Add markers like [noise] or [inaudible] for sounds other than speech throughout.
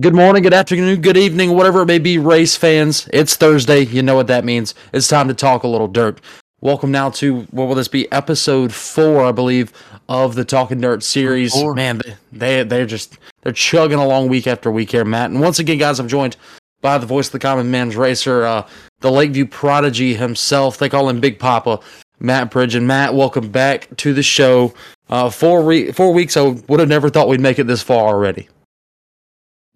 Good morning, good afternoon, good evening, whatever it may be, race fans. It's Thursday. You know what that means. It's time to talk a little dirt. Welcome now to what will this be? Episode four, I believe, of the Talking Dirt series. Four. Man, they they're just they're chugging along week after week here, Matt. And once again, guys, I'm joined by the voice of the common man's racer, uh, the Lakeview prodigy himself. They call him Big Papa, Matt Bridge. And Matt, welcome back to the show. Uh, four re- four weeks. I would have never thought we'd make it this far already.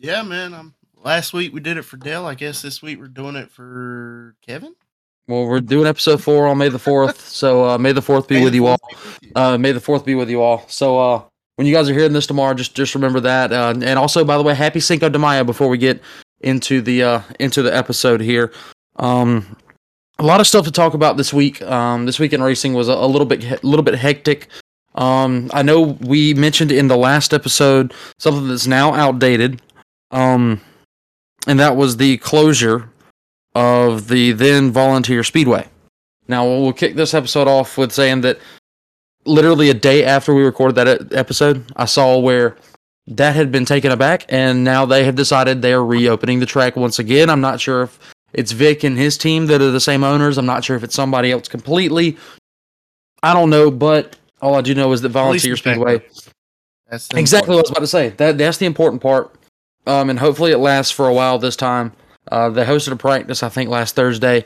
Yeah, man. Um, last week we did it for Dell. I guess this week we're doing it for Kevin. Well, we're doing episode four on May the fourth, [laughs] so uh, May the fourth be May with you all. fourth be with you. Uh, May the fourth be with you all. So uh, when you guys are hearing this tomorrow, just just remember that. Uh, and also, by the way, happy Cinco de Mayo before we get into the uh, into the episode here. Um, a lot of stuff to talk about this week. Um, this week in racing was a, a little bit a little bit hectic. Um, I know we mentioned in the last episode something that's now outdated. Um, and that was the closure of the then volunteer speedway. Now we'll kick this episode off with saying that literally a day after we recorded that episode, I saw where that had been taken aback, and now they have decided they are reopening the track once again. I'm not sure if it's Vic and his team that are the same owners. I'm not sure if it's somebody else completely. I don't know, but all I do know is that Volunteer Speedway. That's Exactly what I was about to say. That that's the important part. Um, and hopefully it lasts for a while this time. Uh, they hosted a practice, I think, last Thursday.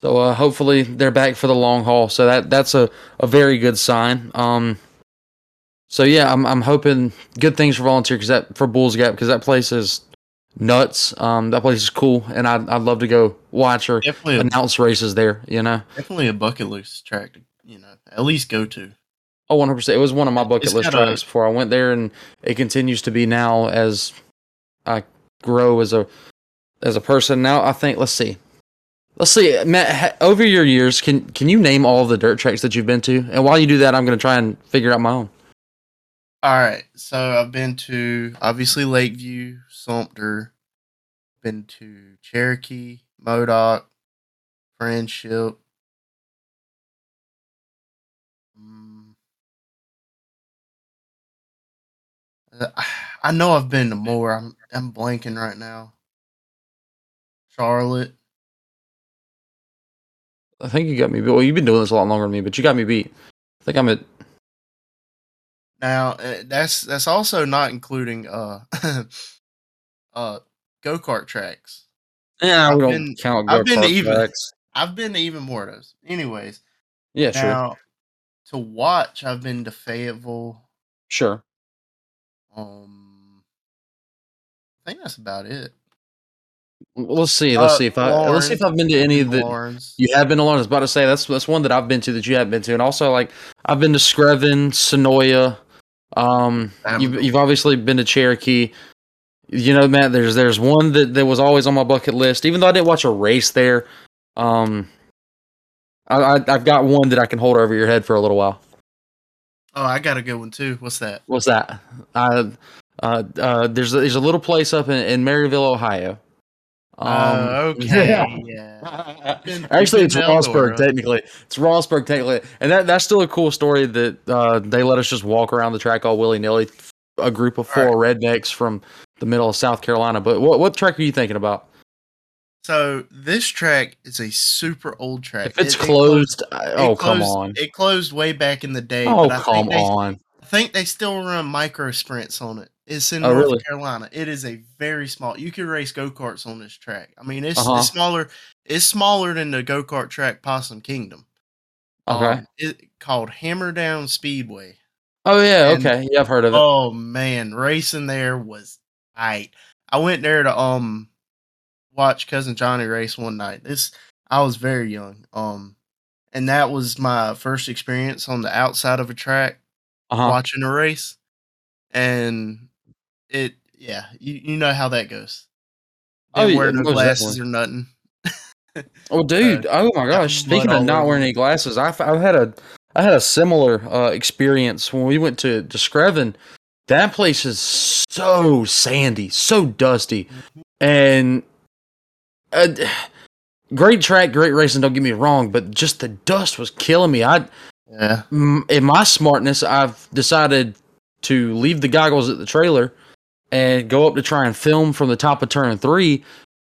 So uh, hopefully they're back for the long haul. So that that's a, a very good sign. Um, so yeah, I'm I'm hoping good things for volunteer because that for Bulls Gap because that place is nuts. Um, that place is cool, and I'd I'd love to go watch or Definitely, a, announce races there. You know, definitely a bucket list track to you know at least go to. Oh, 100 percent. It was one of my bucket It's list got a- tracks before I went there, and it continues to be now as I grow as a as a person. Now I think let's see, let's see, Matt. Over your years, can can you name all the dirt tracks that you've been to? And while you do that, I'm going to try and figure out my own. All right, so I've been to obviously Lakeview, Sumter, been to Cherokee, Modoc, Friendship. Mm. [sighs] I know I've been to more. I'm I'm blanking right now. Charlotte. I think you got me beat. Well, you've been doing this a lot longer than me, but you got me beat. I think I'm at. Now uh, that's that's also not including uh [laughs] uh go kart tracks. Yeah, we I've don't been- count to go-kart tracks. I've been to even more of those. Anyways, Yeah, sure, to watch, I've been to Fayetteville. sure. Um, I think that's about it. Well, Let's see. Let's Uh, see if I let's see if I've been to any of the. Lawrence. You have been alone. I was about to say that's that's one that I've been to that you haven't been to, and also like I've been to Screven, Sonoya. Um, you've you've obviously been to Cherokee. You know, Matt. There's there's one that, that was always on my bucket list, even though I didn't watch a race there. Um, I, I I've got one that I can hold over your head for a little while. Oh, I got a good one too. What's that? What's that? Uh, uh, uh there's a, there's a little place up in, in Maryville, Ohio. Uh, Um, okay, yeah. Been- [laughs] Actually, it's to Rossburg technically. It's Rossburg technically, and that that's still a cool story that uh, they let us just walk around the track all willy nilly. A group of four rednecks from the middle of South Carolina. But what what track are you thinking about? So this track is a super old track. If it's It- it closed, I- it oh come closed- on! It closed way back in the day. Oh but I come think they, on! I think they still run micro sprints on it. It's in Oh, North really? Carolina. It is a very small. You can race go karts on this track. I mean, it's, Uh-huh. it's smaller. It's smaller than the go kart track Possum Kingdom. Okay. Um, it called Hammer Down Speedway. oh yeah, and- okay. Yeah, I've heard of it. Oh man, racing there was tight. I went there to um watch cousin Johnny race one night. This I was very young. Um and that was my first experience on the outside of a track Uh-huh. watching a race. And it yeah, you, you know how that goes. Oh, Didn't yeah, wear no glasses definitely. or nothing. [laughs] Oh, dude! oh my gosh! Speaking of not wearing any glasses, I've I've had a I had a similar uh, experience when we went to to Screven. That place is so sandy, so dusty, and uh, [sighs] great track, great racing. Don't get me wrong, but just the dust was killing me. I, Yeah. in my smartness, I've decided to leave the goggles at the trailer and go up to try and film from the top of turn 3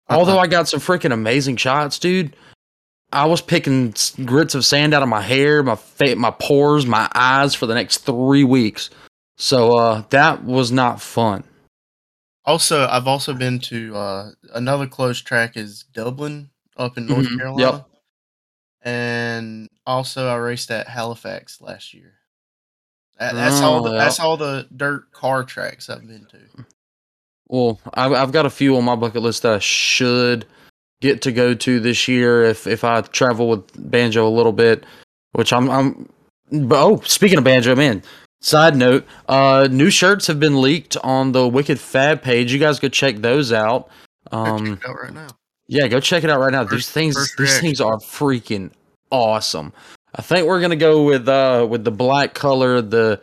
Uh-uh. Although I got some freaking amazing shots, dude, I was picking grits of sand out of my hair, my fa- my pores, my eyes for the next three weeks. So uh, that was not fun. Also, I've also been to uh, another close track is Dublin up in North Mhm, Carolina, yep. and also I raced at Halifax last year. That, that's all. The, Oh, That's all the dirt car tracks I've been to. Well, I've, I've got a few on my bucket list that I should get to go to this year if if I travel with banjo a little bit, which I'm I'm. But oh, speaking of banjo, man. Side note: uh, new shirts have been leaked on the Wicked Fab page. You guys go check those out. Um, check it out right now. yeah, go check it out right now. these things, these things are freaking awesome. I think we're gonna go with uh with the black color, the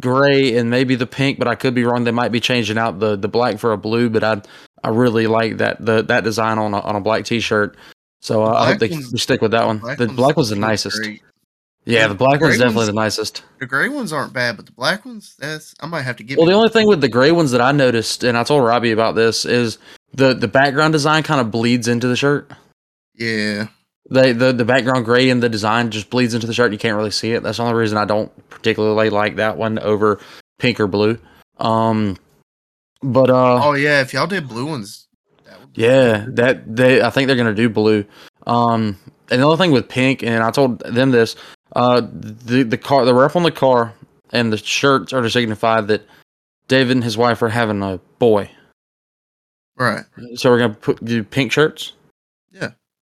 gray, and maybe the pink. But I could be wrong. They might be changing out the the black for a blue. But I I really like that the that design on a, on a black T-shirt. So uh, I hope they, one's- stick with that one. the black was the nicest. great. Yeah, the black one's definitely one's- the nicest. The gray ones aren't bad, but the black ones, that's I might have to get. Well, the one. only thing with the gray ones that I noticed, and I told Robbie about this, is the the background design kind of bleeds into the shirt. yeah, They the the background gray in the design just bleeds into the shirt. and You can't really see it. That's the only reason I don't particularly like that one over pink or blue. Um, but uh, oh yeah, if y'all did blue ones, that would be yeah, that they I think they're gonna do blue. Um, and the other thing with pink, and I told them this, uh, the the car, the rep on the car, and the shirts are to signify that David and his wife are having a boy. right. So we're gonna put do pink shirts. Yeah.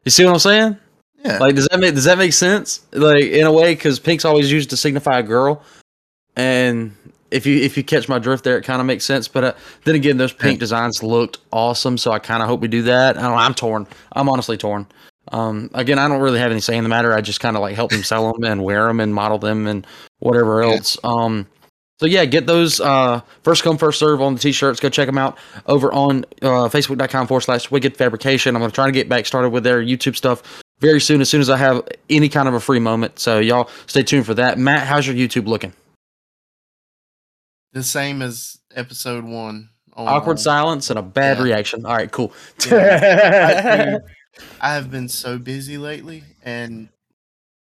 You see what I'm saying? Yeah, Like, does that make does that make sense? Like, in a way, because pink's always used to signify a girl, and if you if you catch my drift there, it kind of makes sense. But uh, then again, those pink designs looked awesome, so I kind of hope we do that. I don't know, I'm torn. I'm honestly torn. Um, again, I don't really have any say in the matter. I just kind of like help them sell them and wear them and model them and whatever else. Um, so yeah, get those uh, first come first serve on the t-shirts. Go check them out over on uh, Facebook.com forward slash Wicked Fabrication. I'm gonna try to get back started with their YouTube stuff very soon. As soon as I have any kind of a free moment, so y'all stay tuned for that. Matt, how's your YouTube looking? the same as episode one. on, Awkward uh, silence and a bad yeah. reaction. All right, cool. [laughs] I, I have been so busy lately, and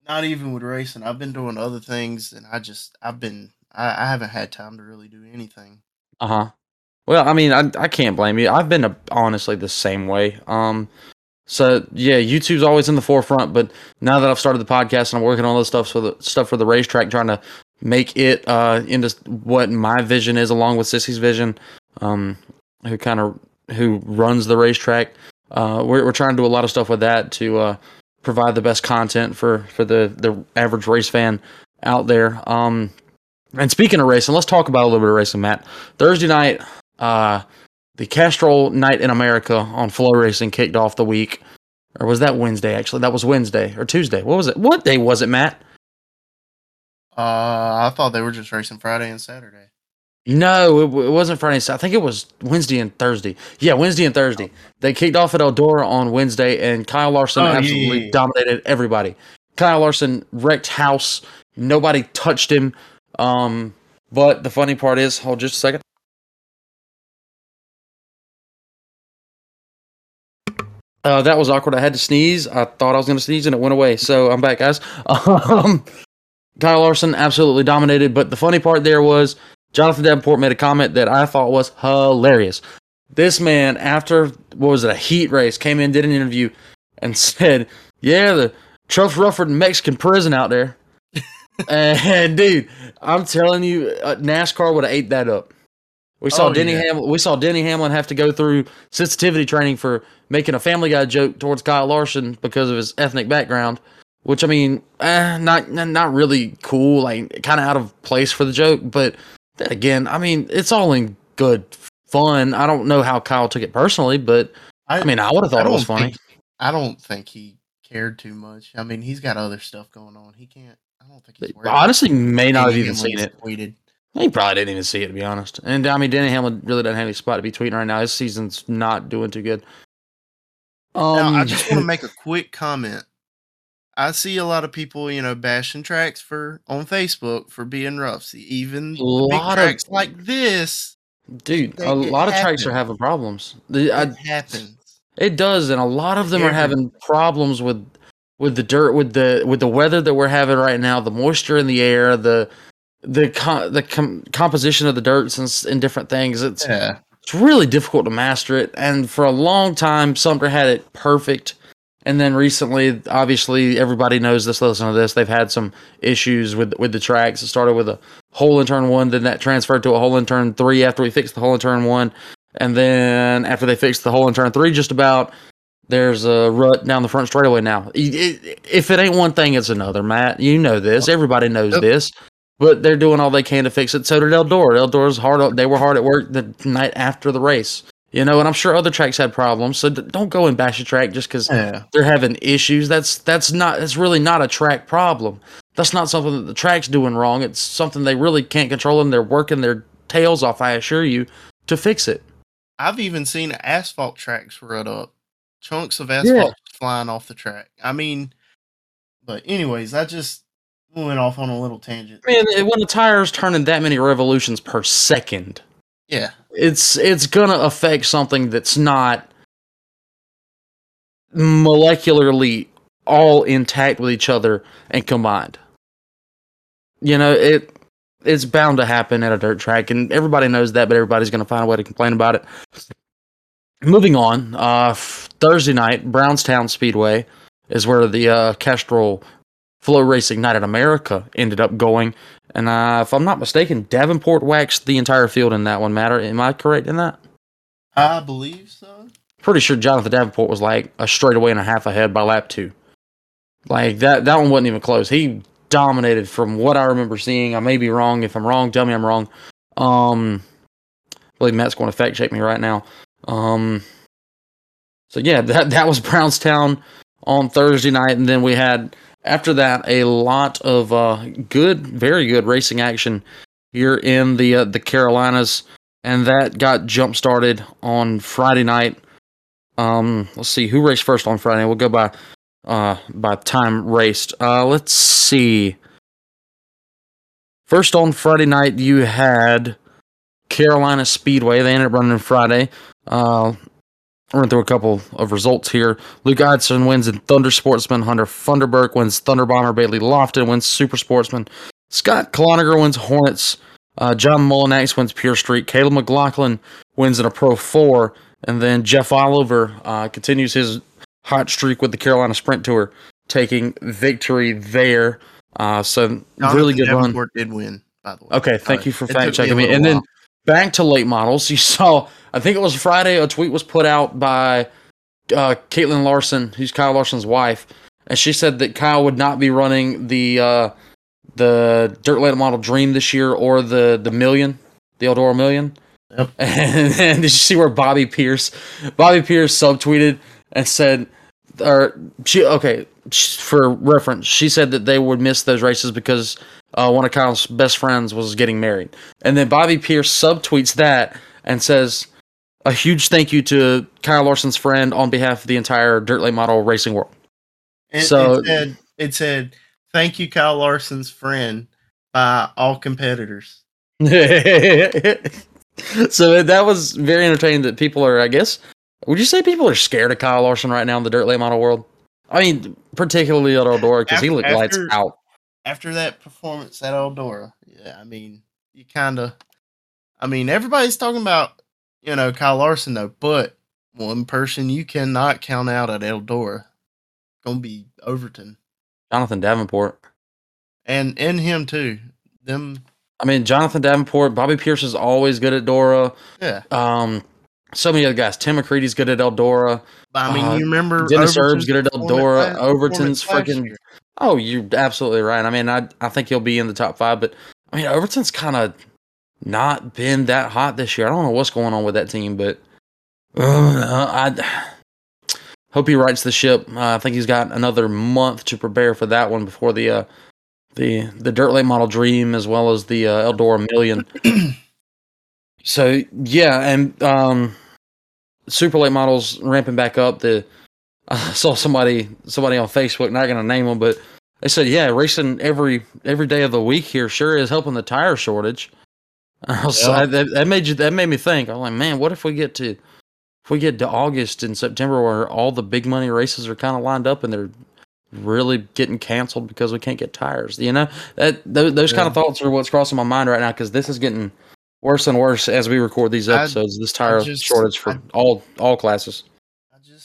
not even with racing. I've been doing other things, and I just I've been I, I haven't had time to really do anything. Uh huh. Well, I mean, I I can't blame you. I've been uh honestly the same way. Um, so yeah, YouTube's always in the forefront, but now that I've started the podcast and I'm working on all this stuff for the stuff for the racetrack, trying to make it uh into what my vision is, along with Sissy's vision, um, who kind of who runs the racetrack. Uh, we're we're trying to do a lot of stuff with that to uh provide the best content for for the the average race fan out there. Um, and speaking of racing, let's talk about a little bit of racing, Matt. Thursday night, uh, the Castrol Night in America on FloRacing kicked off the week. Or was that Wednesday, actually? That was Wednesday or Tuesday. What was it? What day was it, Matt? Uh, I thought they were just racing Friday and Saturday. No, it, it wasn't Friday. I think it was Wednesday and Thursday. Yeah, Wednesday and Thursday. They kicked off at Eldora on Wednesday, and Kyle Larson Oh, yeah, absolutely yeah, yeah. dominated everybody. Kyle Larson wrecked house. Nobody touched him. Um, but the funny part is, hold just a second. Uh, that was awkward. I had to sneeze. I thought I was going to sneeze, and it went away. So I'm back, guys. [laughs] Um, Kyle Larson absolutely dominated. But the funny part there was Jonathan Davenport made a comment that I thought was hilarious. This man, after what was it, a heat race, came in, did an interview, and [laughs] said, "Yeah, the Truff Rufford Mexican prison out there." [laughs] and dude, I'm telling you, uh, NASCAR would have ate that up. We saw Oh, Denny yeah. Hamlin. We saw Denny Hamlin have to go through sensitivity training for making a Family Guy joke towards Kyle Larson because of his ethnic background. Which I mean, eh, not not really cool, like kind of out of place for the joke. But then again, I mean, it's all in good fun. I don't know how Kyle took it personally, but I mean, I would have thought it was funny. think- I don't think he cared too much. I mean, he's got other stuff going on. He can't. I don't think he's. Honestly, may not have even seen it. Tweeted. He probably didn't even see it, to be honest. And I mean, Denny Hamlin really doesn't have any spot to be tweeting right now. His season's not doing too good. Um, now, I just want to [laughs] make a quick comment. I see a lot of people, you know, bashing tracks for on Facebook for being rough. See, even big Lot of- like this dude. A lot of tracks are having problems. The, I, It happens. It does, and a lot of them are having problems with with the dirt, with the with the weather that we're having right now, the moisture in the air, the the the com- composition of the dirt and, and different things. It's Yeah. it's really difficult to master it, and for a long time, Sumter had it perfect, and then recently, obviously, everybody knows this. Listen to this; they've had some issues with with the tracks. It started with a hole in turn one, then that transferred to a hole in turn three after we fixed the hole in turn one, and then after they fixed the hole in turn three, just about there's a rut down the front straightaway now. It- it- if it ain't one thing, it's another. Matt, you know this. Everybody knows Yep. this. But they're doing all they can to fix it. So did Eldora. Eldora's hard. They were hard at work the night after the race. You know, and I'm sure other tracks had problems. So don't go and bash a track just because Yeah. they're having issues. That's that's not. That's really not a track problem. That's not something that the track's doing wrong. It's something they really can't control, and they're working their tails off. I assure you to fix it. I've even seen asphalt tracks rut up, chunks of asphalt flying off the track. I mean, but anyways, I just went off on a little tangent. Man, when a tire's turning that many revolutions per second, Yeah, it's it's gonna affect something that's not molecularly all intact with each other and combined. You know, it it's bound to happen at a dirt track, and everybody knows that, but everybody's gonna find a way to complain about it. Moving on, uh, Thursday night, Brownstown Speedway is where the uh, Castrol FloRacing Night in America ended up going. And uh, if I'm not mistaken, Davenport waxed the entire field in that one. Matter, am I correct in that? I believe so. Pretty sure Jonathan Davenport was like a straightaway and a half ahead by lap two. Like that, that one wasn't even close. He dominated from what I remember seeing. I may be wrong. If I'm wrong, tell me I'm wrong. Um, I believe Matt's going to fact check me right now. Um, so yeah, that that was Brownstown on Thursday night, and then we had after that a lot of uh, good, very good racing action here in the uh, the Carolinas, and that got jump started on Friday night. Um, let's see who raced first on Friday. We'll go by uh by time raced. Uh, let's see. First on Friday night, you had Carolina Speedway. They ended up running Friday. Uh, run through a couple of results here. Luke Idson wins in Thunder Sportsman. Hunter Funderburk wins Thunder Bomber. Bailey Lofton wins Super Sportsman. Scott Cloniger wins Hornets. Uh, John Mullinax wins Pure Street. Caleb McLaughlin wins in a Pro 4. And then Jeff Oliver uh, continues his hot streak with the Carolina Sprint Tour, taking victory there. Uh, so really Jonathan good run. Did win, by the way. Okay, thank Uh, you for fact checking me. And then while. Back to late models, you saw. I think it was Friday. A tweet was put out by uh, Katelyn Larson, who's Kyle Larson's wife, and she said that Kyle would not be running the uh, the dirt late model Dream this year or the the Million, the Eldora Million. Yep. [laughs] And, then did you see where Bobby Pierce, Bobby Pierce subtweeted and said, or she okay for reference, she said that they would miss those races because uh, one of Kyle's best friends was getting married, and then Bobby Pierce subtweets that and says. A huge thank you to Kyle Larson's friend on behalf of the entire dirt late model racing world. It, So- it said, it said, "Thank you, Kyle Larson's friend, by all competitors." [laughs] so that was very entertaining that people are, I guess, would you say people are scared of Kyle Larson right now in the dirt late model world? I mean, particularly at Eldora because he After- lights out. After that performance at Eldora, yeah, I mean, you kind of, I mean, everybody's talking about, you know, Kyle Larson though, but one person you cannot count out at Eldora, gonna be Overton, Jonathan Davenport. and and him too. Them, I mean, Jonathan Davenport, Bobby Pierce is always good at Dora. yeah. Um, so many other guys. Tim McCreadie's good at Eldora. But I mean, Uh, you remember Dennis Overton's Erb's good at Eldora. Overton's freaking-? Oh, you're absolutely right. I mean, I I think he'll be in the top five, but I mean, Overton's kind of not been that hot this year. I don't know what's going on with that team, but uh, I hope he rights the ship. Uh, I think he's got another month to prepare for that one before the uh, the the dirt late model dream as well as the uh, Eldora million. [clears throat] so yeah, and um, super late models ramping back up. The I saw somebody somebody on Facebook, not gonna name them, but they said, yeah, racing every every day of the week here sure is helping the tire shortage. So [laughs] I, that, that made you that made me think. I'm like, man, what if we get to if we get to August and September where all the big money races are kind of lined up and they're really getting canceled because we can't get tires. You know that those, those yeah. kind of thoughts are what's crossing my mind right now because this is getting worse and worse as we record these episodes. I, this tire just, shortage for I, all all classes.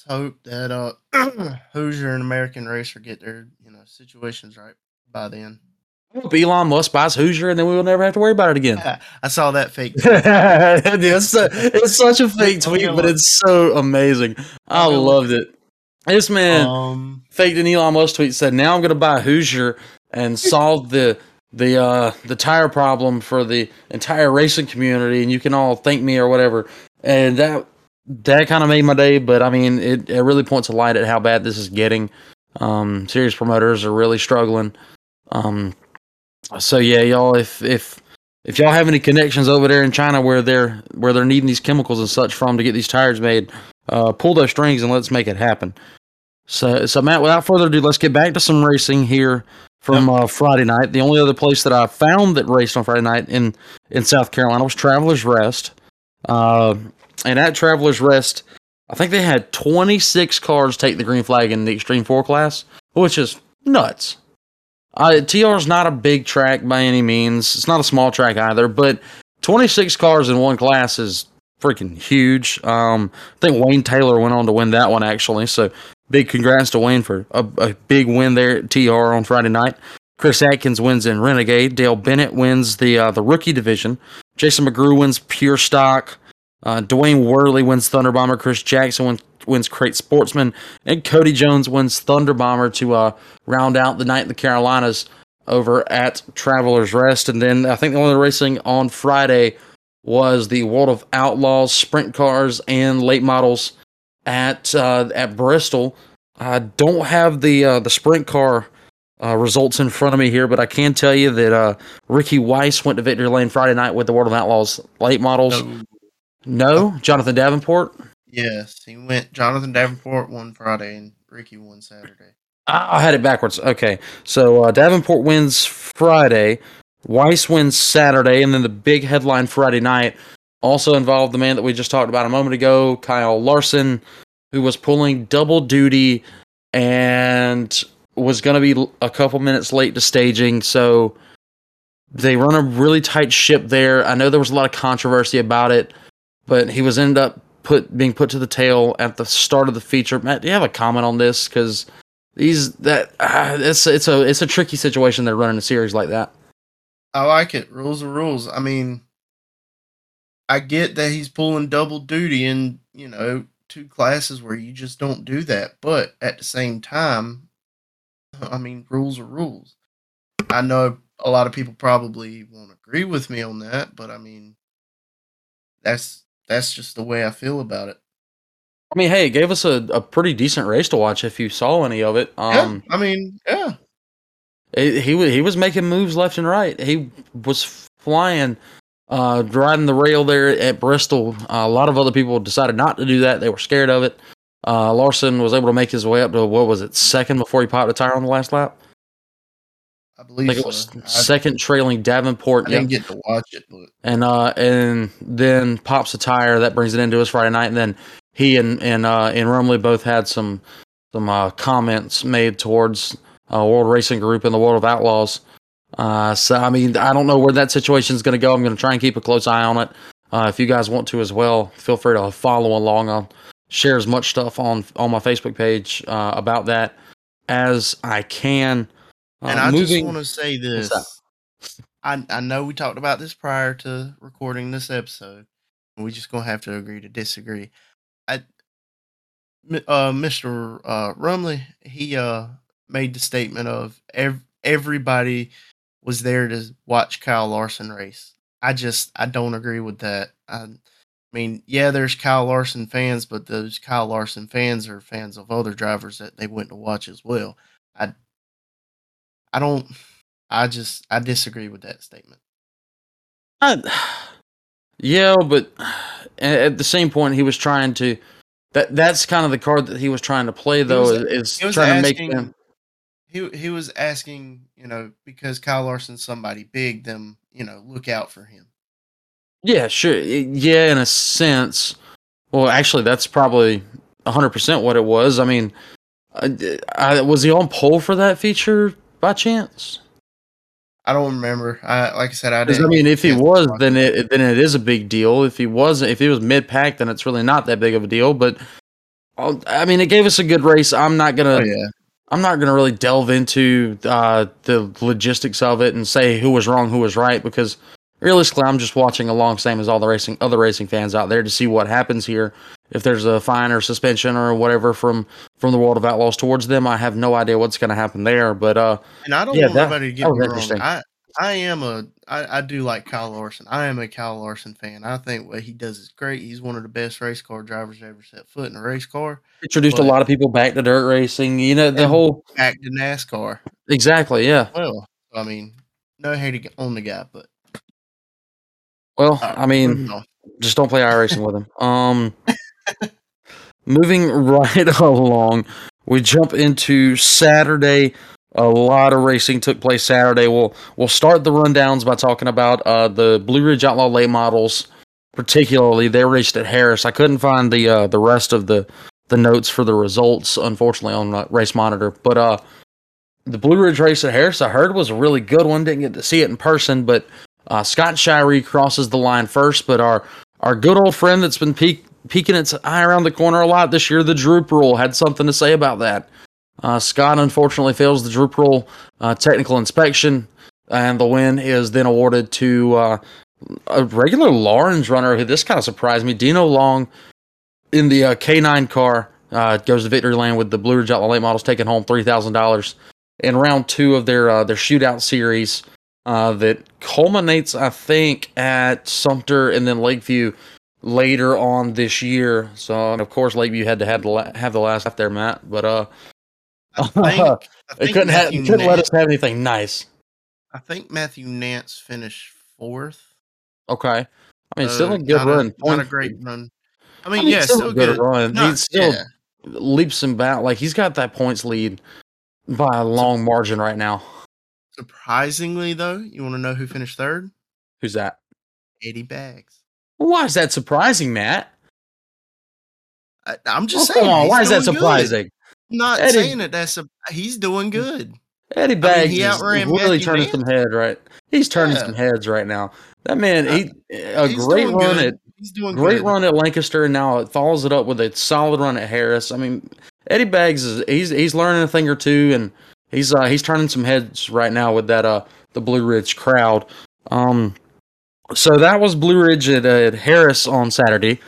Just hope that uh, [clears throat] Hoosier and American Racer get their you know situations right by then. I hope Elon Musk buys Hoosier, and then we will never have to worry about it again. [laughs] I saw that fake. [laughs] it's, it's such a fake tweet, but it's so amazing. I loved it. This man um, faked an Elon Musk tweet said, "Now I'm going to buy Hoosier and solve the the uh, the tire problem for the entire racing community, and you can all thank me or whatever." And that that kind of made my day. But I mean, it, it really points a light at how bad this is getting. Um, serious promoters are really struggling. Um, so yeah, y'all, if if if y'all have any connections over there in China where they're where they're needing these chemicals and such from to get these tires made, uh, pull those strings and let's make it happen. So so Matt, without further ado, let's get back to some racing here from uh, Friday night. The only other place that I found that raced on Friday night in in South Carolina was Travelers Rest, uh, and at Travelers Rest, I think they had 26 cars take the green flag in the Extreme Four class, which is nuts. Uh, TR is not a big track by any means. It's not a small track either, but 26 cars in one class is freaking huge. Um, I think Wayne Taylor went on to win that one actually. So big congrats to Wayne for a, a big win there at TR on Friday night. Chris Atkins wins in Renegade. Dale Bennett wins the uh, the rookie division. Jason McGrew wins pure stock. Uh, Dwayne Worley wins Thunder Bomber. Chris Jackson wins wins Crate Sportsman, and Cody Jones wins Thunder Bomber to uh, round out the night in the Carolinas over at Travelers Rest. And then I think the only racing on Friday was the World of Outlaws sprint cars and late models at uh, at Bristol. I don't have the uh, the sprint car uh, results in front of me here, but I can tell you that uh, Ricky Weiss went to victory lane Friday night with the World of Outlaws late models. No? Jonathan Davenport. Yes, he went. Jonathan Davenport won Friday and Ricky won Saturday. I had it backwards. Okay, so uh, Davenport wins Friday, Weiss wins Saturday, and then the big headline Friday night also involved the man that we just talked about a moment ago, Kyle Larson, who was pulling double duty and was going to be a couple minutes late to staging. So they run a really tight ship there. I know there was a lot of controversy about it, but he was ended up put being put to the tail at the start of the feature. Matt, do you have a comment on this? Because these that uh, it's it's a it's a tricky situation. They're running a series like that. I like it. Rules are rules. I mean, I get that he's pulling double duty in you know two classes where you just don't do that, but at the same time, I mean, rules are rules. I know a lot of people probably won't agree with me on that, but I mean, that's that's just the way I feel about it. I mean, hey, it gave us a, a pretty decent race to watch if you saw any of it. Um, yeah, I mean, yeah. It, he he was making moves left and right. He was flying, uh, riding the rail there at Bristol. Uh, a lot of other people decided not to do that. They were scared of it. Uh, Larson was able to make his way up to what was it second before he popped a tire on the last lap. I believe I it was second trailing Davenport. I didn't get to watch it, but and uh, and then pops a tire that brings it into us Friday night, and then he and and uh, and Rumley both had some some uh, comments made towards uh, World Racing Group and the World of Outlaws. Uh, so I mean, I don't know where that situation is going to go. I'm going to try and keep a close eye on it. Uh, if you guys want to as well, feel free to follow along. I'll share as much stuff on on my Facebook page uh, about that as I can. And uh, I moving, just want to say this. I I know we talked about this prior to recording this episode. We're just gonna have to agree to disagree. I, uh, Mr. Uh, Rumley, he uh made the statement of ev- everybody was there to watch Kyle Larson race. I just I don't agree with that. I, I mean, yeah, there's Kyle Larson fans, but those Kyle Larson fans are fans of other drivers that they went to watch as well. I I don't. I just I disagree with that statement. I, yeah, but at the same point, he was trying to. That that's kind of the card that he was trying to play, though. Is, trying asking, to make them. He he was asking, you know, because Kyle Larson's somebody big, them, you know, look out for him. Yeah, sure. Yeah, in a sense. Well, actually, that's probably 100% what it was. I mean, uh, I, I, was he on pole for that feature by chance? I don't remember. I like I said, I didn't. I mean, if he was, then it then it is a big deal. If he wasn't, if he was mid pack, then it's really not that big of a deal. But I'll, mean, it gave us a good race. I'm not gonna. Oh, yeah. I'm not gonna really delve into uh, the logistics of it and say who was wrong, who was right, because realistically, I'm just watching along, same as all the racing other racing fans out there, to see what happens here. If there's a fine or suspension or whatever from from the World of Outlaws towards them, I have no idea what's going to happen there. But uh, and I don't yeah, want that- nobody to get me wrong. I I am a I, I do like Kyle Larson. I am a Kyle Larson fan. I think what he does is great. He's one of the best race car drivers to ever set foot in a race car. introduced a lot of people back to dirt racing. You know, the whole Back to NASCAR. exactly, yeah. Well, I mean, no hate on the guy, but Well, uh, I mean, moving just don't play iRacing with him. Um, moving [laughs] right [laughs] along, we jump into Saturday. A lot of racing took place Saturday. We'll we'll start the rundowns by talking about uh, the Blue Ridge Outlaw late models, particularly they raced at Harris. I couldn't find the uh, the rest of the the notes for the results, unfortunately, on Race Monitor. But uh, the Blue Ridge race at Harris, I heard was a really good one. Didn't get to see it in person, but uh, Scott Shirey crosses the line first. But our our good old friend that's been peek, peeking its eye around the corner a lot this year, the Droop Rule, had something to say about that. Uh, Scott unfortunately fails the Droop Rule uh, technical inspection, and the win is then awarded to uh, a regular Lawrence runner who this kind of surprised me. Dino Long in the uh, K9 car uh, goes to victory lane with the Blue Ridge Outlaw late models taking home three thousand dollars in round two of their uh, their shootout series uh, that culminates, I think, at Sumter and then Lakeview later on this year. So, and of course, Lakeview had to have the la- have the last lap there, Matt. But uh, I think, [laughs] I they couldn't have, Matthew couldn't let us have anything nice. I think Matthew Nance finished fourth. Okay, I mean, Uh, still a good not run. A, not a great run. I I mean, mean, yeah, still, still, a good good. run. Not- he still yeah. leaps and bounds. Like he's got that points lead by a long margin right now. Surprisingly, though, you want to know who finished third? Who's that? Eddie Bags. Why is that surprising, Matt? I, I'm Oh, just come saying. on, why is that good. surprising? I'm not Eddie- saying that that's a. He's doing mm, good. Eddie Bags he is outran really Matthew turning some head right. He's turning Yeah. some heads right now. That man, he a He's great run good. at He's doing great good. run at Lancaster, and now it follows it up with a solid run at Harris. I mean, Eddie Bags is he's he's learning a thing or two, and he's uh, he's turning some heads right now with that uh the Blue Ridge crowd. Um, so that was Blue Ridge at, uh, at Harris on Saturday,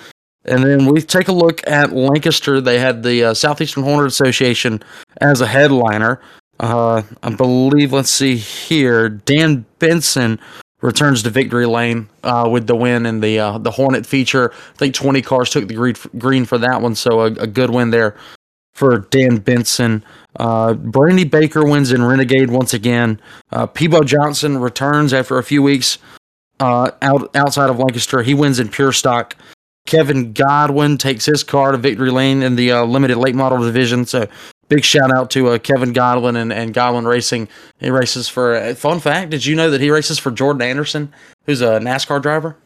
and then we take a look at Lancaster. They had the uh, Southeastern Hornet Association as a headliner. Uh, I believe. Let's see here. Dan Benson returns to victory lane uh, with the win in the uh, the Hornet feature. I think 20 cars took the green green for that one, so a, a good win there for Dan Benson. Uh, Brandy Baker wins in Renegade once again. Uh, Peebo Johnson returns after a few weeks uh, out outside of Lancaster. He wins in pure stock. Kevin Godwin takes his car to victory lane in the uh, limited late model division. So big shout out to uh, Kevin Godwin and, and Godwin Racing. He races for. Uh, fun fact: Did you know that he races for Jordan Anderson, who's a NASCAR driver?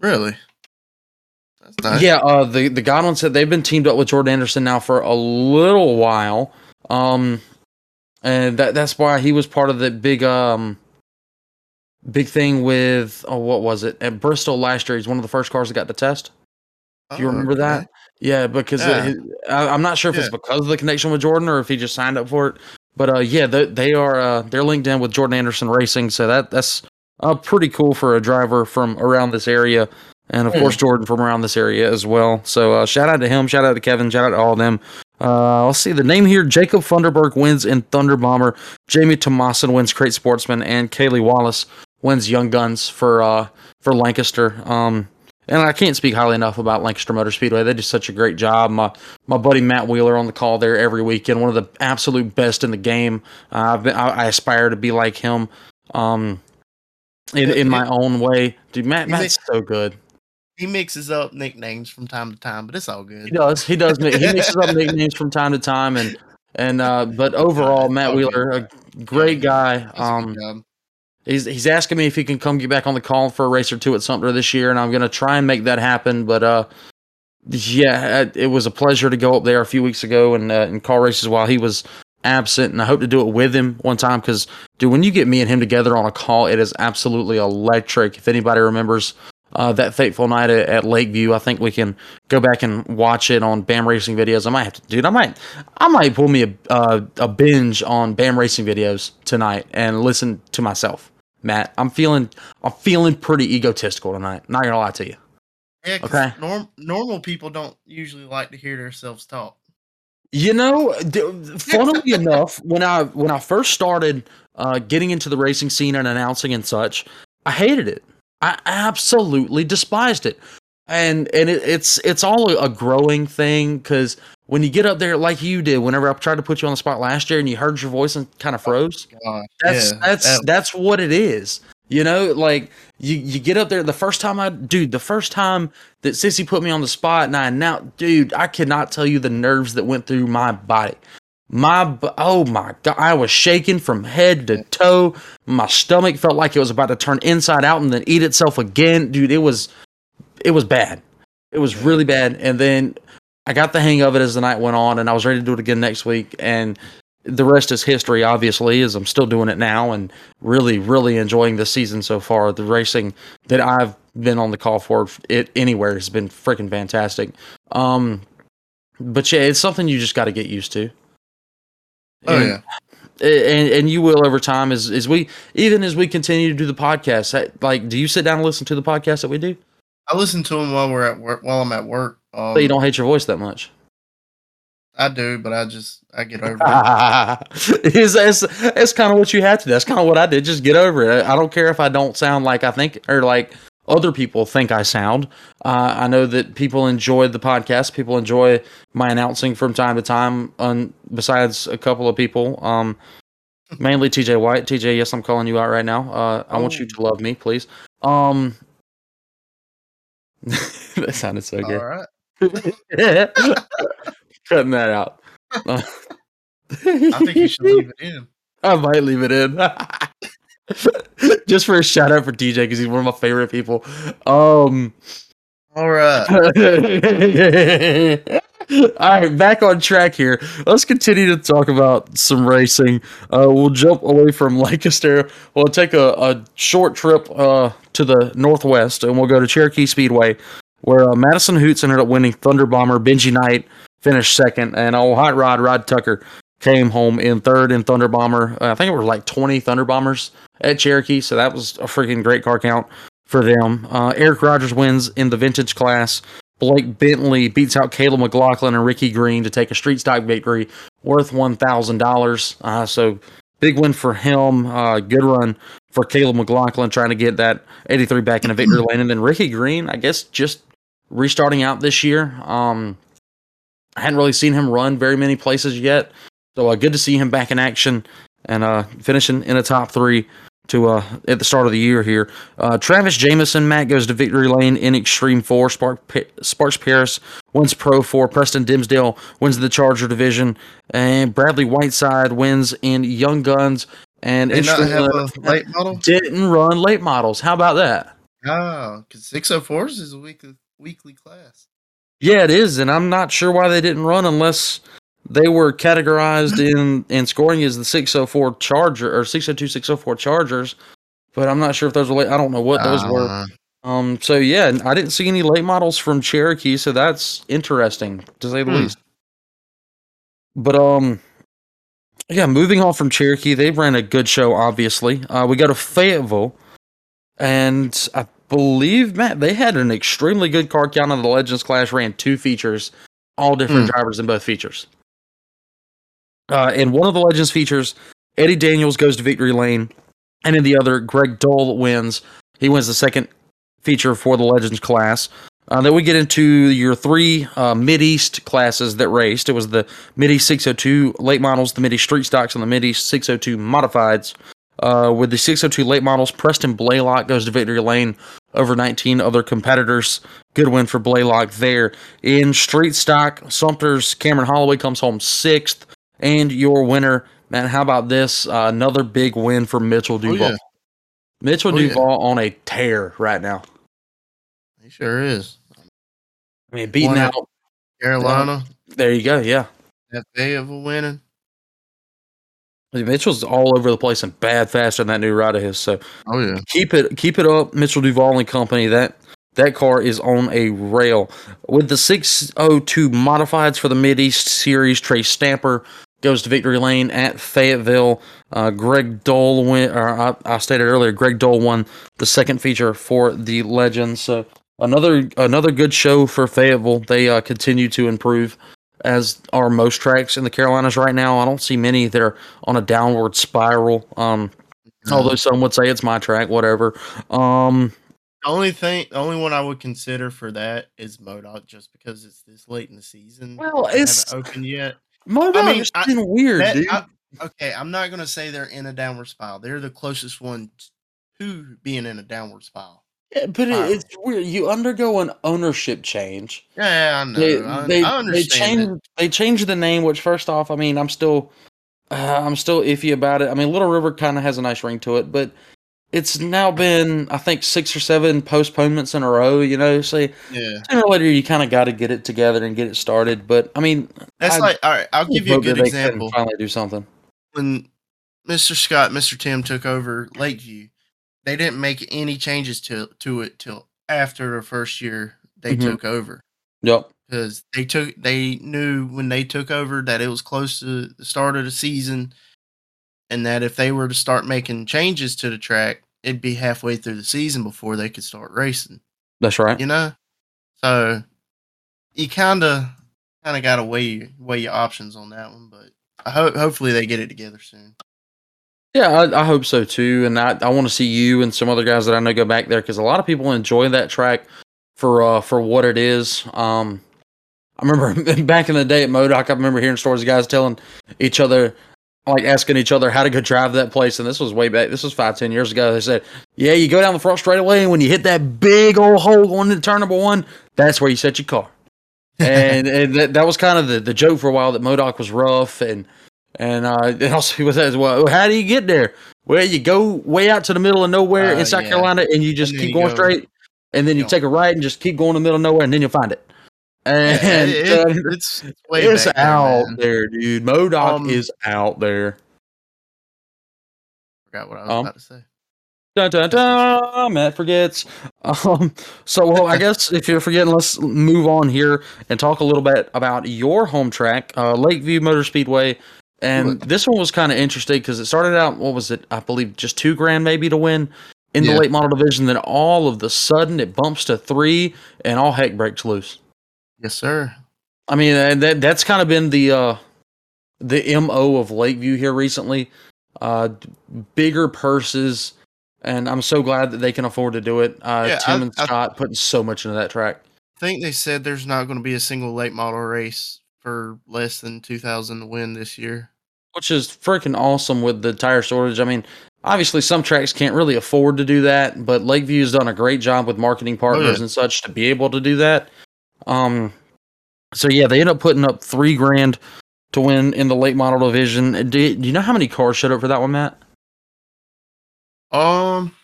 Really? That's nice. Yeah, uh, the the Godwin said they've been teamed up with Jordan Anderson now for a little while, um, and that that's why he was part of the big um big thing with oh what was it at Bristol last year? He's one of the first cars that got to test. Do you Oh, remember okay. that? Yeah, because Yeah. It, I, I'm not sure if it's because of the connection with Jordan or if he just signed up for it. But uh, yeah, they, they are uh, they're linked in with Jordan Anderson Racing, so that that's uh, pretty cool for a driver from around this area, and of Yeah. course Jordan from around this area as well. So uh, shout out to him, shout out to Kevin, shout out to all of them. Uh, let's see the name here: Jacob Funderburg wins in Thunder Bomber, Jamie Tomasin wins Crate Sportsman, and Kaylee Wallace wins Young Guns for uh, for Lancaster. Um, and I can't speak highly enough about Lancaster Motor Speedway. They do such a great job. My my buddy Matt Wheeler on the call there every weekend, one of the absolute best in the game. Uh, I've been, I, I aspire to be like him, um, in in my own way. Dude, Matt Matt's so good. He mixes up nicknames from time to time, but it's all good. He does. He does. He mixes up nicknames from time to time, and and uh, but overall, Matt Wheeler, a great guy. Does a good Um, he's he's asking me if he can come get back on the call for a race or two at Sumter this year, and I'm gonna try and make that happen. But uh, yeah, it was a pleasure to go up there a few weeks ago and uh, and call races while he was absent, and I hope to do it with him one time because, dude, when you get me and him together on a call, it is absolutely electric. If anybody remembers uh, that fateful night at, at, Lakeview, I think we can go back and watch it on BAM Racing videos. I might have to, dude. I might, I might pull me a uh, a binge on BAM Racing videos tonight and listen to myself. Matt, I'm feeling, I'm feeling pretty egotistical tonight. Not gonna lie to you. Yeah, okay. Norm, normal people don't usually like to hear themselves talk. You know, funnily [laughs] enough, when I when I first started uh, getting into the racing scene and announcing and such, I hated it. I absolutely despised it, and and it, it's it's all a growing thing because when you get up there like you did, whenever I tried to put you on the spot last year and you heard your voice and kind of oh froze, oh, that's yeah, that's that, that's what it is. You know, like you you get up there the first time I dude, the first time that Sissy put me on the spot and I now dude, I cannot tell you the nerves that went through my body. My oh my god, I was shaking from head to toe. My stomach felt like it was about to turn inside out and then eat itself again. Dude, it was it was bad. It was really bad. And then I got the hang of it as the night went on and I was ready to do it again next week and the rest is history, obviously, as I'm still doing it now and really, really enjoying the season so far. The racing that I've been on the call for it anywhere has been freaking fantastic. Um, but yeah, it's something you just got to get used to. Oh and, yeah. And, and you will over time as as we even as we continue to do the podcast. Like, do you sit down and listen to the podcast that we do? I listen to them while we're at work. While I'm at work, um, but you don't hate your voice that much. I do, but I just I get over it. [laughs] it's, it's, it's kind of what you had to do. That's kind of what I did. Just get over it. I don't care if I don't sound like I think or like other people think I sound. Uh, I know that people enjoy the podcast. People enjoy my announcing from time to time. On besides a couple of people, um, mainly TJ White. TJ, yes, I'm calling you out right now. Uh, I oh. want you oh. to love me, please. Um, [laughs] that sounded so good. All right. [laughs] Cutting that out. [laughs] I think you should leave it in. I might leave it in. [laughs] Just for a shout out for DJ because he's one of my favorite people. Um all right. [laughs] All right, back on track here. Let's continue to talk about some racing. Uh, we'll jump away from [laughs] Lancaster. We'll take a, a short trip uh, to the northwest, and we'll go to Cherokee Speedway, where uh, Madison Hoots ended up winning Thunder Bomber. Benji Knight finished second, and old Hot Rod Rod Tucker came home in third in Thunder Bomber. Uh, I think it was like 20 Thunder Bombers at Cherokee, so that was a freaking great car count for them. Uh, Eric Rogers wins in the vintage class. Blake Bentley beats out Caleb McLaughlin and Ricky Green to take a street stock victory worth $1,000. Uh, so big win for him. Uh, good run for Caleb McLaughlin trying to get that 83 back in a victory lane. And then Ricky Green, I guess, just restarting out this year. Um, I hadn't really seen him run very many places yet. So uh, good to see him back in action and uh, finishing in the top three to uh, at the start of the year here. Uh, Travis Jameson, Matt goes to victory lane in Extreme Four. Spark, Sparks Paris wins Pro Four. Preston Dimsdale wins the Charger division, and Bradley Whiteside wins in Young Guns. And not have a late model. Didn't run late models. How about that? Oh, because 604s is a weekly weekly class. Yeah, it is, and I'm not sure why they didn't run unless they were categorized in in scoring as the 604 Charger or 602 604 Chargers, but I'm not sure if those were late. I don't know what those uh, were. Um, so yeah, I didn't see any late models from Cherokee, so that's interesting to say the hmm. least. But um, yeah, moving on from Cherokee, they ran a good show. Obviously, uh, we go to Fayetteville, and I believe, Matt, they had an extremely good car count on the Legends Clash. ran two features, all different mm. drivers in both features. Uh, in one of the Legends features, Eddie Daniels goes to victory lane, and in the other, Greg Dole wins. He wins the second feature for the Legends class. Uh, then we get into your three uh, Mid East classes that raced. It was the Mid East 602 late models, the Mid East street stocks, and the Mid East 602 modifieds. Uh, with the 602 late models, Preston Blaylock goes to victory lane over 19 other competitors. Good win for Blaylock there. In street stock, Sumter's Cameron Holloway comes home sixth. And your winner, man, how about this? Uh, another big win for Mitchell Duval. Oh, yeah. Mitchell Oh, yeah. Duval on a tear right now. He sure is. I mean, beating One out. Carolina, There you go. Yeah, that Fayetteville winning. I mean, Mitchell's all over the place and bad fast in that new ride of his. So Oh yeah. keep it keep it up, Mitchell Duval and company. That that car is on a rail with the 602 modifieds for the Mid East Series. Trey Stamper goes to victory lane at Fayetteville. Uh, Greg Dole went, or I, I stated earlier, Greg Dole won the second feature for the Legends. So another another good show for Fayetteville. They uh, continue to improve. As are most tracks in the Carolinas right now. I don't see many that are on a downward spiral. Um, although some would say it's my track, whatever. Um, The only thing, the only one I would consider for that is Modoc, just because it's this late in the season. Well, it's- haven't opened yet. Modoc I mean, has I- been weird, That- dude. I- okay, I'm not gonna say they're in a downward spiral. They're the closest one to being in a downward spiral. Yeah, but Wow. it's weird. You undergo an ownership change. Yeah, I know. They I, they, I they changed they changed the name. Which first off, I mean, I'm still uh, [sighs] I'm still iffy about it. I mean, Little River kind of has a nice ring to it, but it's now been I think six or seven postponements in a row. You know, so Yeah, sooner or later you kind of got to get it together and get it started. But I mean, that's I like all right. I'll give you a good example. Finally, do something. When Mr. Scott, Mr. Tim took over Lakeview, they didn't make any changes to to it till after the first year they Mhm. took over. Yep. because they took they knew when they took over that it was close to the start of the season and that if they were to start making changes to the track it'd be halfway through the season before they could start racing That's right. you know so you kind of kind of got to weigh weigh your options on that one but i hope hopefully they get it together soon Yeah, I, I hope so too. And I, I want to see you and some other guys that I know go back there because a lot of people enjoy that track for uh for what it is. Um, I remember [laughs] back in the day at Modoc, I remember hearing stories of guys telling each other, like asking each other how to go drive that place. And this was way back. This was five, ten years ago. They said, "Yeah, you go down the front straightaway, and when you hit that big old hole going into turn number one, that's where you set your car." [laughs] and, and that, that was kind of the, the joke for a while that Modoc was rough and and uh, [laughs] and also people said, well, how do you get there? Well, you go way out to the middle of nowhere Uh, in South yeah. Carolina, and you just keep going go- straight, and then you take a right and just keep going in the middle of nowhere, and then you'll find it. And [laughs] Yeah, it- uh, it- it's, it's way it's back out man. there, dude. Modoc Um, is out there. forgot what i was Um, about to say Dun, dun, dun, Matt forgets. [laughs] Um, so, well, I guess if you're forgetting, let's move on here and talk a little bit about your home track, uh, Lakeview Motor Speedway. And this one was kind of interesting because it started out, what was it? I believe just two grand maybe to win in Yeah. the late model division. Then all of the sudden it bumps to three and all heck breaks loose. Yes sir I mean, and that that's kind of been the uh, the mo of Lakeview here recently. Uh, bigger purses, and I'm so glad that they can afford to do it. Uh, Yeah, Tim I- and I- Scott putting so much into that track. I think they said there's not going to be a single late model race for less than 2,000 to win this year. which is freaking awesome with the tire shortage. I mean, obviously some tracks can't really afford to do that, but Lakeview has done a great job with marketing partners yeah. and such to be able to do that. Um, so yeah, they end up putting up three grand to win in the late model division. Do, do you know how many cars showed up for that one, Matt? Um,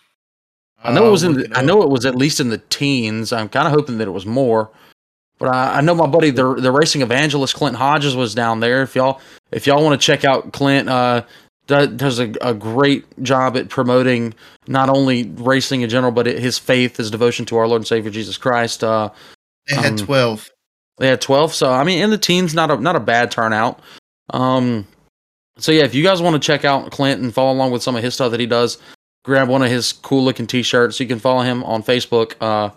I know it was in. The, I know it was at least in the teens. I'm kind of hoping that it was more, but I, I know my buddy, the the racing evangelist Clint Hodges, was down there. If y'all if y'all want to check out Clint, uh, does, does a, a great job at promoting not only racing in general, but his faith, his devotion to our Lord and Savior Jesus Christ. Uh, They had um, 12. they had 12. So I mean, in the teens, not a not a bad turnout. Um, so yeah, if you guys want to check out Clint and follow along with some of his stuff that he does, grab one of his cool looking T-shirts. You can follow him on Facebook. Uh,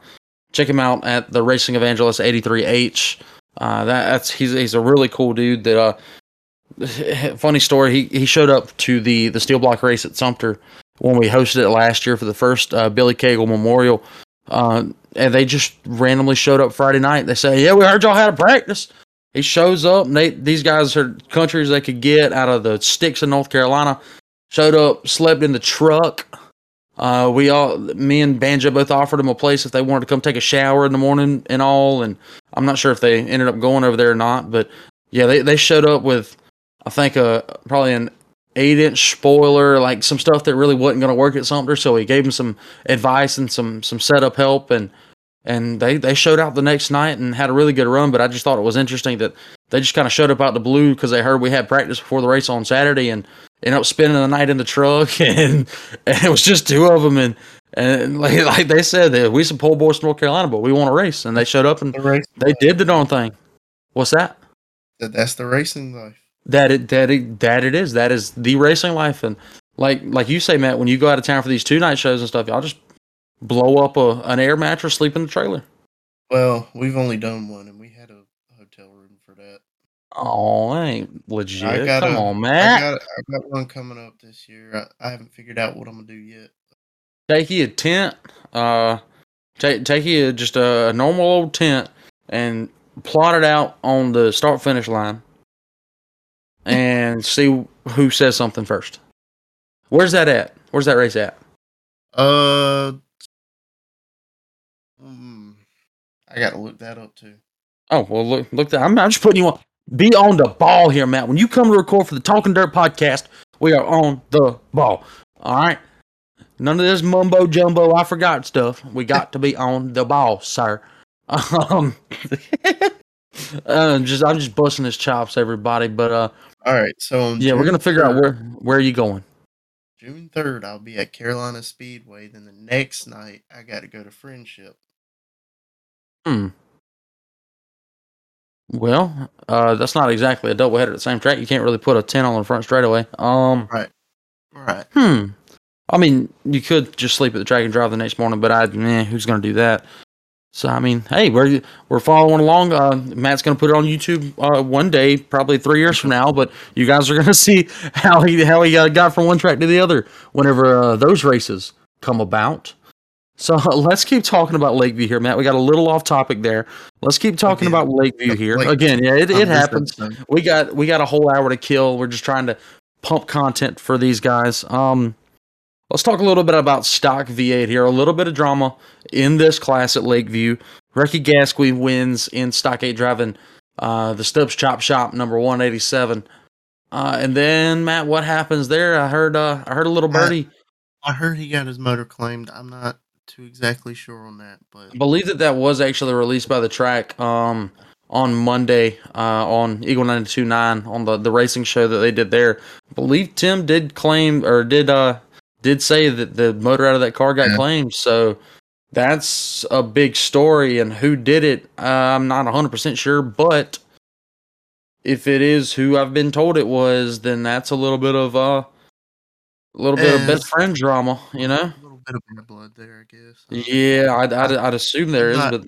check him out at the Racing Evangelist 83H. Uh, that, that's he's he's a really cool dude. That uh, [laughs] funny story. He he showed up to the the steel block race at Sumter when we hosted it last year for the first uh, Billy Cagle Memorial. Uh, and they just randomly showed up Friday night. They say, "Yeah, we heard y'all had a practice." He shows up, they these guys are countries they could get out of the sticks in North Carolina. Showed up, slept in the truck. Uh, we all, me and Banjo both offered them a place if they wanted to come take a shower in the morning and all. And I'm not sure if they ended up going over there or not, but yeah, they, they showed up with, I think, uh, probably an eight inch spoiler, like some stuff that really wasn't going to work at Sumter. So he gave him some advice and some some setup help, and and they they showed out the next night and had a really good run. But I just thought it was interesting that they just kind of showed up out the blue because they heard we had practice before the race on Saturday and ended up spending the night in the truck, [laughs] and, and it was just two of them and. And like, [laughs] like they said, that we some pole boys from North Carolina, but we want to race, and they showed up and The race. they did the darn thing. What's that? That- That's the racing life. That it that it that it is. That is the racing life. And like like you say, Matt, when you go out of town for these two night shows and stuff, y'all just blow up a, an air mattress, sleep in the trailer. Well, we've only done one, and we had a hotel room for that. Oh, that ain't legit. I got Come a- on, I Matt. got I got one coming up this year. I, I haven't figured out what I'm gonna do yet. take you a tent. Uh, take take you just a normal old tent and plot it out on the start finish line, and see who says something first. Where's that at? Where's that race at? Uh, hmm, I got to look that up too. Oh well, look, look. That, I'm, I'm just putting you on. Be on the ball here, Matt. When you come to record for the Talking Dirt podcast, we are on the ball. All right. None of this mumbo jumbo. I forgot stuff. We got to be on the ball, sir. [laughs] Um, [laughs] uh, just I'm just busting his chops, everybody. But uh, All right, so yeah, we're gonna figure out where where are you going. June third, I'll be at Carolina Speedway. Then the next night, I got to go to Friendship. Hmm. Well, uh, that's not exactly a doubleheader at the same track. You can't really put a ten on the front straightaway. Um. Right. Right. Hmm. I mean, you could just sleep at the track and drive the next morning, but I, meh, who's to do that? So I mean, hey, we're we're following along. Uh, Matt's going to put it on YouTube uh, one day, probably three years from now. But you guys are going [laughs] to see how he how he uh, got from one track to the other whenever uh, those races come about. So [laughs] let's keep talking about Lakeview here, Matt. We got a little off topic there. Let's keep talking Again. about Lakeview here Lake- again. Yeah, it, it happens we got we got a whole hour to kill. We're just trying to pump content for these guys. Um, let's talk a little bit about stock V8 here. A little bit of drama in this class at Lakeview. Ricky Gasquet wins in stock 8 driving uh, the Stubbs Chop Shop number 187. Uh, and then Matt, what happens there? I heard uh, I heard a little birdie. I heard he got his motor claimed. I'm not too exactly sure on that, but I believe that that was actually released by the track um, on Monday uh, on Eagle 92.9 on the, the racing show that they did there. I believe Tim did claim or did uh did say that the motor out of that car got Yeah. claimed. So that's a big story. And who did it? Uh, I'm not 100% sure, but if it is who I've been told it was, then that's a little bit of uh, a little bit of best friend drama, you know? a little bit of bad blood there, I guess. Uh, Yeah, I'd, I'd, I'd assume there is, Not- but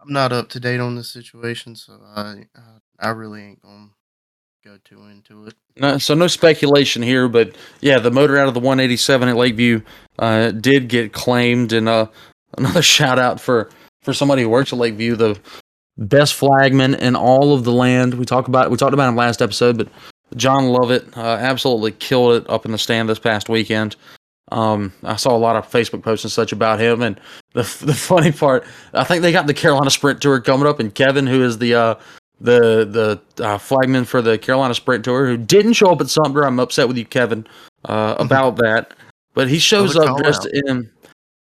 I'm not up to date on this situation, so I I, I really ain't gonna go too into it. No, so no speculation here, but yeah, the motor out of the 187 at Lakeview uh, did get claimed, and uh, [laughs] another shout out for for somebody who works at Lakeview, the best flagman in all of the land. We talked about we talked about him last episode, but John Lovett uh, absolutely killed it up in the stand this past weekend. Um, I saw a lot of Facebook posts and such about him, and [laughs] the the funny part, I think they got the Carolina Sprint Tour coming up, and Kevin, who is the uh, the the uh, flagman for the Carolina Sprint Tour, who didn't show up at Sumter. I'm upset with you, Kevin, uh, about that. But he shows up dressed out. in.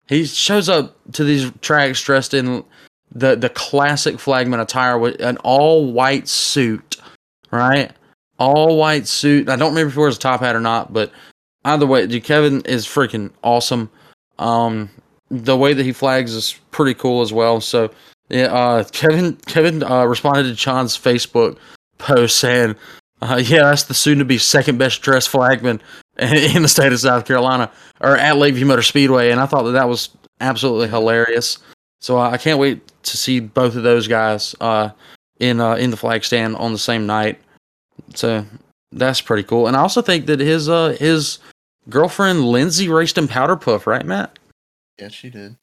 He shows up to these tracks dressed in the the classic flagman attire with an all white suit, right? All white suit. I don't remember if he wears a top hat or not, but either way, dude, Kevin is freaking awesome. Um, the way that he flags is pretty cool as well. So yeah, uh, Kevin Kevin uh, responded to John's Facebook post saying, uh, "Yeah, that's the soon-to-be second best dressed flagman [laughs] in the state of South Carolina, or at Lakeview Motor Speedway." And I thought that that was absolutely hilarious. So uh, I can't wait to see both of those guys uh, in uh, in the flag stand on the same night. So that's pretty cool. And I also think that his his girlfriend Lindsay raced in Powder Puff, right, Matt? Yeah, she did.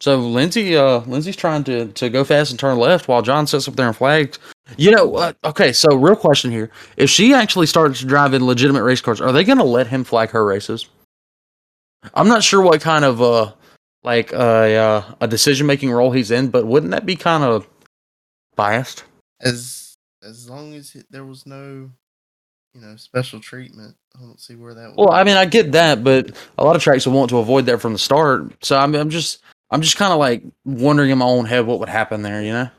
So Lindsay, uh, Lindsay's trying to to go fast and turn left while John sits up there and flags. You know, uh, okay. So real question here: If she actually starts to drive in legitimate race cars, are they going to let him flag her races? I'm not sure what kind of uh like uh, uh a decision making role he's in, but wouldn't that be kind of biased? As as long as it, there was no, you know special treatment. I don't see where that. would Well, I mean, I get that, but a lot of tracks will want to avoid that from the start. So I'm, I'm just, I'm just kind of like wondering in my own head what would happen there. You know,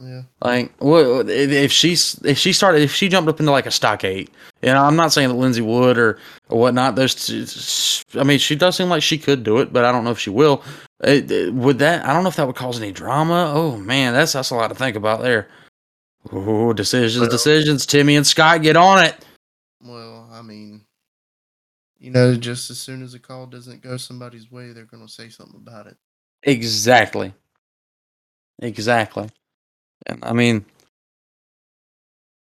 yeah, like what if, she's if she started if she jumped up into like a stock eight. And I'm not saying that Lindsay would or, or whatnot. There's, I mean, she does seem like she could do it, but I don't know if she will. It, it- would that? I don't know if that would cause any drama. Oh man, that's that's a lot to think about there. Oh, decisions, Well- decisions. Timmy and Scott, get on it. well, I mean, you know, just as soon as a call doesn't go somebody's way, they're gonna say something about it. Exactly. Exactly. And I mean,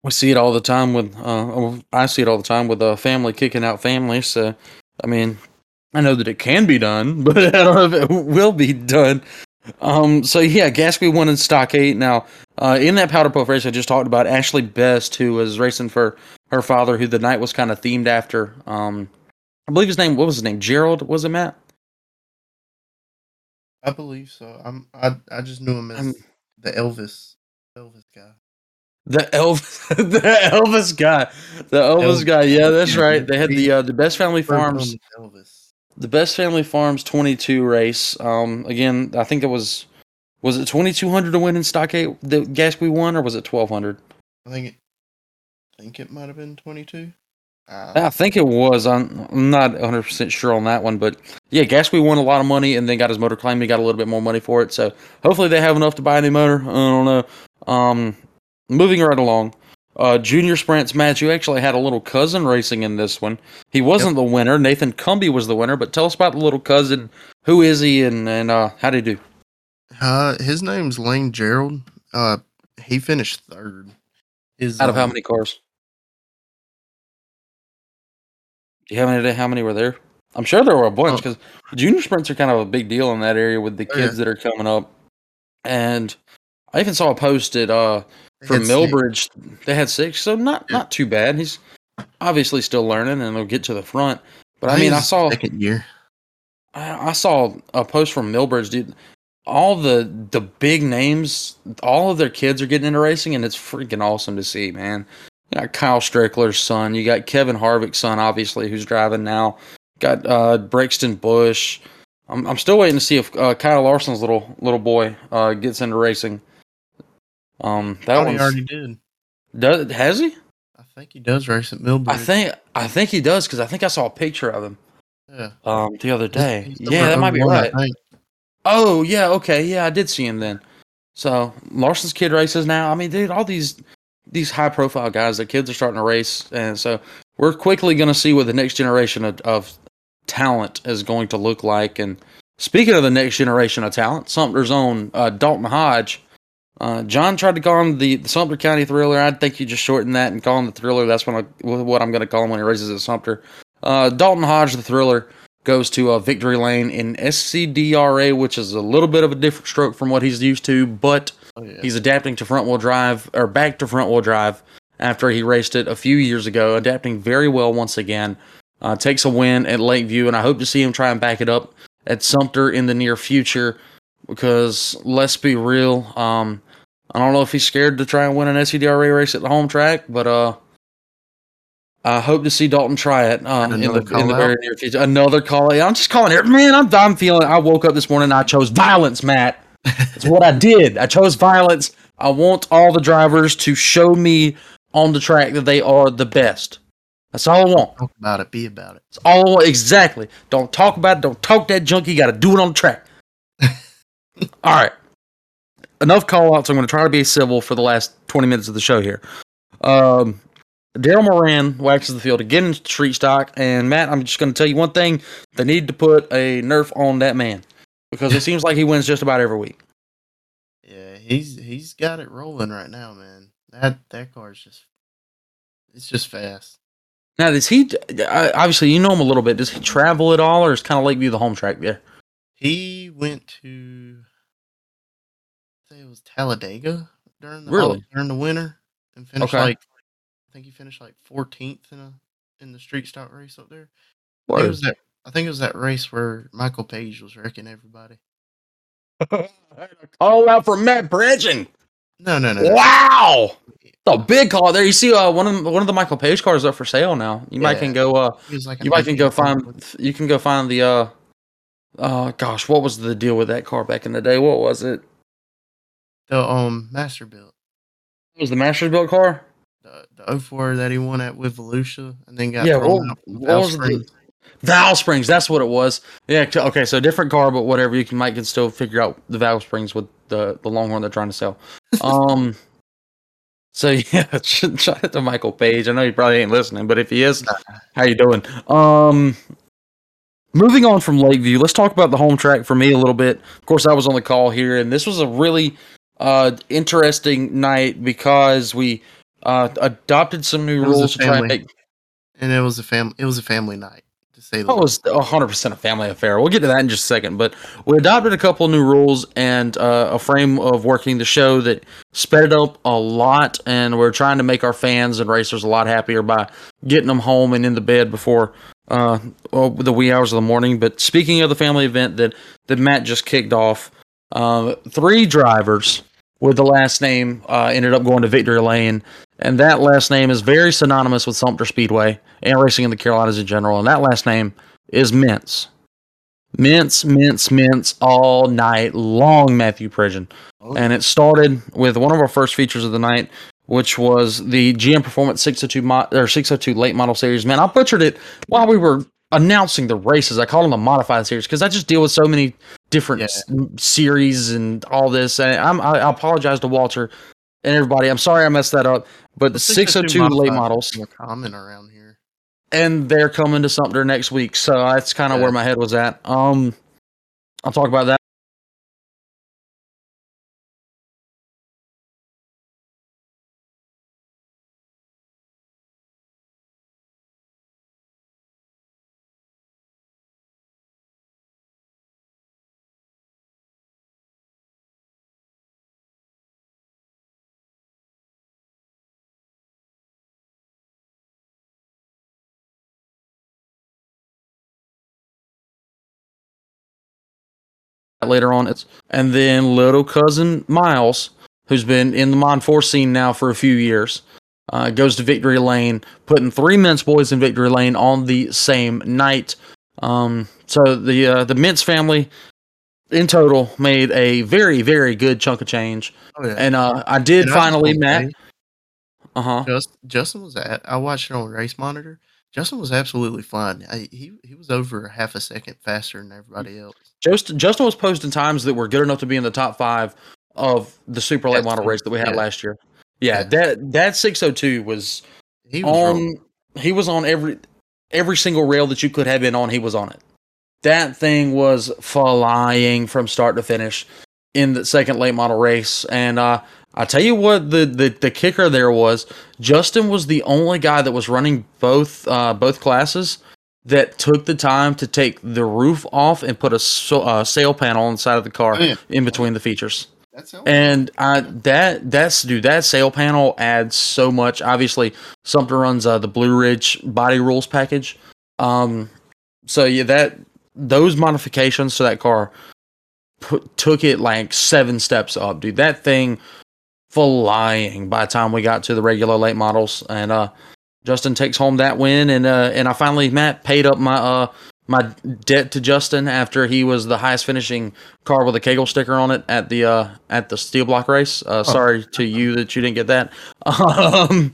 we see it all the time with, uh, I see it all the time with a family kicking out family. So, I mean, I know that it can be done, [laughs] but I don't know if it will be done. Um, so yeah, Gatsby won in stock eight. Now, uh, in that powder puff race I just talked about, Ashley Best, who was racing for her father, who the night was kind of themed after. Um, I believe his name, what was his name? Gerald, was it Matt? I believe so. I'm. I I just knew him as I'm- the Elvis Elvis guy. The Elvis, [laughs] the Elvis guy, the Elvis Elvis. guy. Yeah, that's right. They had the uh, the Best Family Farms, Elvis. the Best Family Farms 22 race. Um, again, I think it was was it 2200 to win in Stock eight the gas we won, or was it 1200? I think it. I think it might have been twenty two. Uh, I think it was. I'm, I'm not 100 percent sure on that one, but yeah, Gatsby won a lot of money and then got his motor claim. He got a little bit more money for it, so hopefully they have enough to buy a new motor. I don't know. Um, moving right along. Uh, junior sprints match. You actually had a little cousin racing in this one. He wasn't the winner. Nathan Cumby was the winner. But tell us about the little cousin. Who is he, and and uh, how did he do? Uh, his name's Lane Gerald. Uh, he finished third. His, Out of how um, many cars? Do you have any idea how many were there? I'm sure there were a bunch Oh. because junior sprints are kind of a big deal in that area with the Oh, kids yeah. that are coming up. And I even saw a post at uh from six. Millbridge. They had six, so not Yeah. not too bad. He's obviously still learning, and he'll get to the front. But I think mean, I saw second year. I, I saw a post from Millbridge, dude. All the the big names, all of their kids are getting into racing, and it's freaking awesome to see, man. You got Kyle Strickler's son, you got Kevin Harvick's son, obviously, who's driving now. Got uh, Brexton Busch. I'm I'm still waiting to see if uh, Kyle Larson's little little boy uh, gets into racing. Um, that one already did. does has he? I think he does race at Millbridge. I think I think he does because I think I saw a picture of him Yeah. um the other day. He's yeah, that might be 01, right. Oh yeah, okay, yeah, I did see him then. So Larson's kid races now. I mean, dude, all these these high profile guys, their kids are starting to race, and so we're quickly going to see what the next generation of, of talent is going to look like. And speaking of the next generation of talent, Sumter's own uh, Dalton Hodge. Uh, John tried to call him the, the Sumter County Thriller. I think you just shortened that and call him the Thriller. That's what, I, what I'm going to call him when he races at Sumter. Uh, Dalton Hodge, the Thriller, goes to uh, Victory Lane in SCDRA, which is a little bit of a different stroke from what he's used to, but Oh, yeah. he's adapting to front wheel drive or back to front wheel drive after he raced it a few years ago, adapting very well once again. Uh, takes a win at Lakeview, and I hope to see him try and back it up at Sumter in the near future. Because let's be real, um, I don't know if he's scared to try and win an SCDRA race at the home track, but uh, I hope to see Dalton try it uh, in the in the very near future. Another call. I'm just calling it, man. I'm I'm feeling. I woke up this morning. I chose violence, Matt. That's what I did. I chose violence. I want all the drivers to show me on the track that they are the best. That's all I want. Talk about it. Be about it. That's all I want. Exactly. Don't talk about it. Don't talk that junk. You got to do it on the track. [laughs] all right. Enough call outs. I'm going to try to be civil for the last 20 minutes of the show here. Um, Daryl Moran waxes the field again in street stock. And Matt, I'm just going to tell you one thing. They need to put a nerf on that man because it seems like he wins just about every week. Yeah, he's he's got it rolling right now, man. That that car's just it's just fast. Now, does he obviously you know him a little bit? Does he travel at all, or is kind of Lakeview the home track there? He went to I think it was Talladega during the Really? Oh, during the winter and finished Okay. like I think he finished like 14th in a in the street stock race up there. Think, it was that, I think it was that race where Michael Page was wrecking everybody. [laughs] Call out for Matt Pridgeon. No, no, no. no. Wow. The big car there. You see, uh, one of the, one of the Michael Page cars up for sale now. You might can go. Uh, like you might can go 1900. find. You can go find the. Uh, uh, gosh, what was the deal with that car back in the day? What was it? the um master built It was the Masters built car. the the 04 that he won at with Volusia and then got Yeah, thrown what- out from what was the-. Valve Springs, that's what it was. Yeah, okay, so different car, but whatever. You can might can still figure out the Valve Springs with the the Longhorn they're trying to sell. [laughs] Um, so [laughs] yeah, shout out to Michael Page. I know he probably ain't listening, but if he is, how you doing? Um, moving on from Lakeview, let's talk about the home track for me a little bit. Of course, I was on the call here, and this was a really uh interesting night because we uh adopted some new It was a rules to try and make and it was a family. it was a family night say That was least. hundred percent a family affair. We'll get to that in just a second. But we adopted a couple new rules and uh, a frame of working the show that sped it up a lot, and we're trying to make our fans and racers a lot happier by getting them home and in the bed before uh, well, the wee hours of the morning. But speaking of the family event that that Matt just kicked off, uh, three drivers with the last name uh, ended up going to Victory Lane, and that last name is very synonymous with Sumter Speedway and racing in the Carolinas in general. And that last name is Mintz. Mintz, mints, mints all night long, Matthew Pridgeon. Oh. And it started with one of our first features of the night, which was the GM Performance 602 mo- or 602 late model series. Man, I butchered it while we were announcing the races. I called them the modified series because I just deal with so many different Yeah. s- series and all this. And I'm, I apologize to Walter and everybody. I'm sorry I messed that up. But the 602 late models, are common around here. and they're coming to Sumter next week. So that's kind of Yeah. where my head was at. Um, I'll talk about that. Later on. It's and then little cousin Miles, who's been in the Mon Four scene now for a few years, uh, goes to Victory Lane, putting three Mintz boys in Victory Lane on the same night. Um, so the uh, the Mintz family, in total, made a very very good chunk of change. Oh yeah. And uh, I did And finally, Matt. Uh huh. Just, Justin was at. I watched it on Race Monitor. Justin was absolutely fine. I, he he was over half a second faster than mm. everybody else. Justin Justin was posting times that were good enough to be in the top five of the super late That's model race that we had Yeah. last year. Yeah, Yeah. that that six hundred two was He was on wrong. he was on every every single rail that you could have been on he was on it that thing was flying from start to finish in the second late model race and uh i tell you what the, the the kicker there was justin was the only guy that was running both uh both classes that took the time to take the roof off and put a so, uh, sail panel on the side of the car Oh, yeah. in between the features That's and I that that's dude that sail panel adds so much. Obviously, Sumter runs uh, the Blue Ridge body rules package. Um, so yeah, that those modifications to that car put, took it like seven steps up, dude. That thing flying by the time we got to the regular late models, and uh, Justin takes home that win, and uh, and I finally Matt paid up my uh my debt to Justin after he was the highest finishing car with a Cagle sticker on it at the uh at the steel block race. Uh, sorry to you that you didn't get that. [laughs] Um,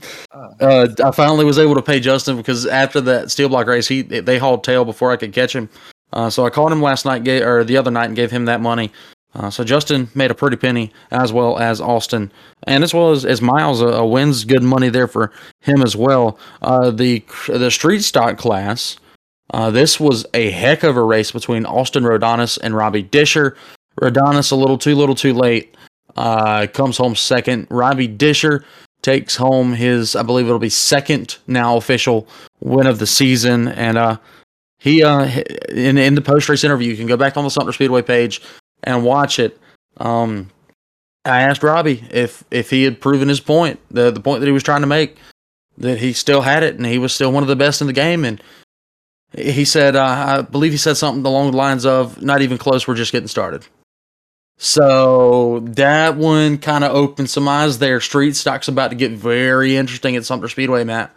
uh, I finally was able to pay Justin because after that steel block race, he they hauled tail before I could catch him. Uh, so I called him last night, ga- or the other night, and gave him that money. Uh, so Justin made a pretty penny, as well as Austin, and as well as, as Miles. A wins good money there for him as well. Uh, the the street stock class. Uh, this was a heck of a race between Austin Rodonis and Robbie Disher. Rodonis a little too little too late. Uh, comes home second. Robbie Disher takes home his, I believe it'll be second now official win of the season. And uh, he uh, in in the post race interview, you can go back on the Sumter Speedway page and watch it. Um, I asked Robbie if if he had proven his point, the the point that he was trying to make, that he still had it and he was still one of the best in the game. And he said, uh, I believe he said something along the lines of, "Not even close. We're just getting started." So that one kind of opened some eyes there. Street stock's about to get very interesting at Sumter Speedway, Matt.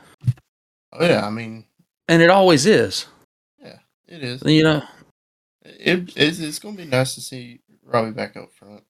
Oh yeah, I mean, and it always is. It is. You know, it, it's, it's going to be nice to see Robbie back up front.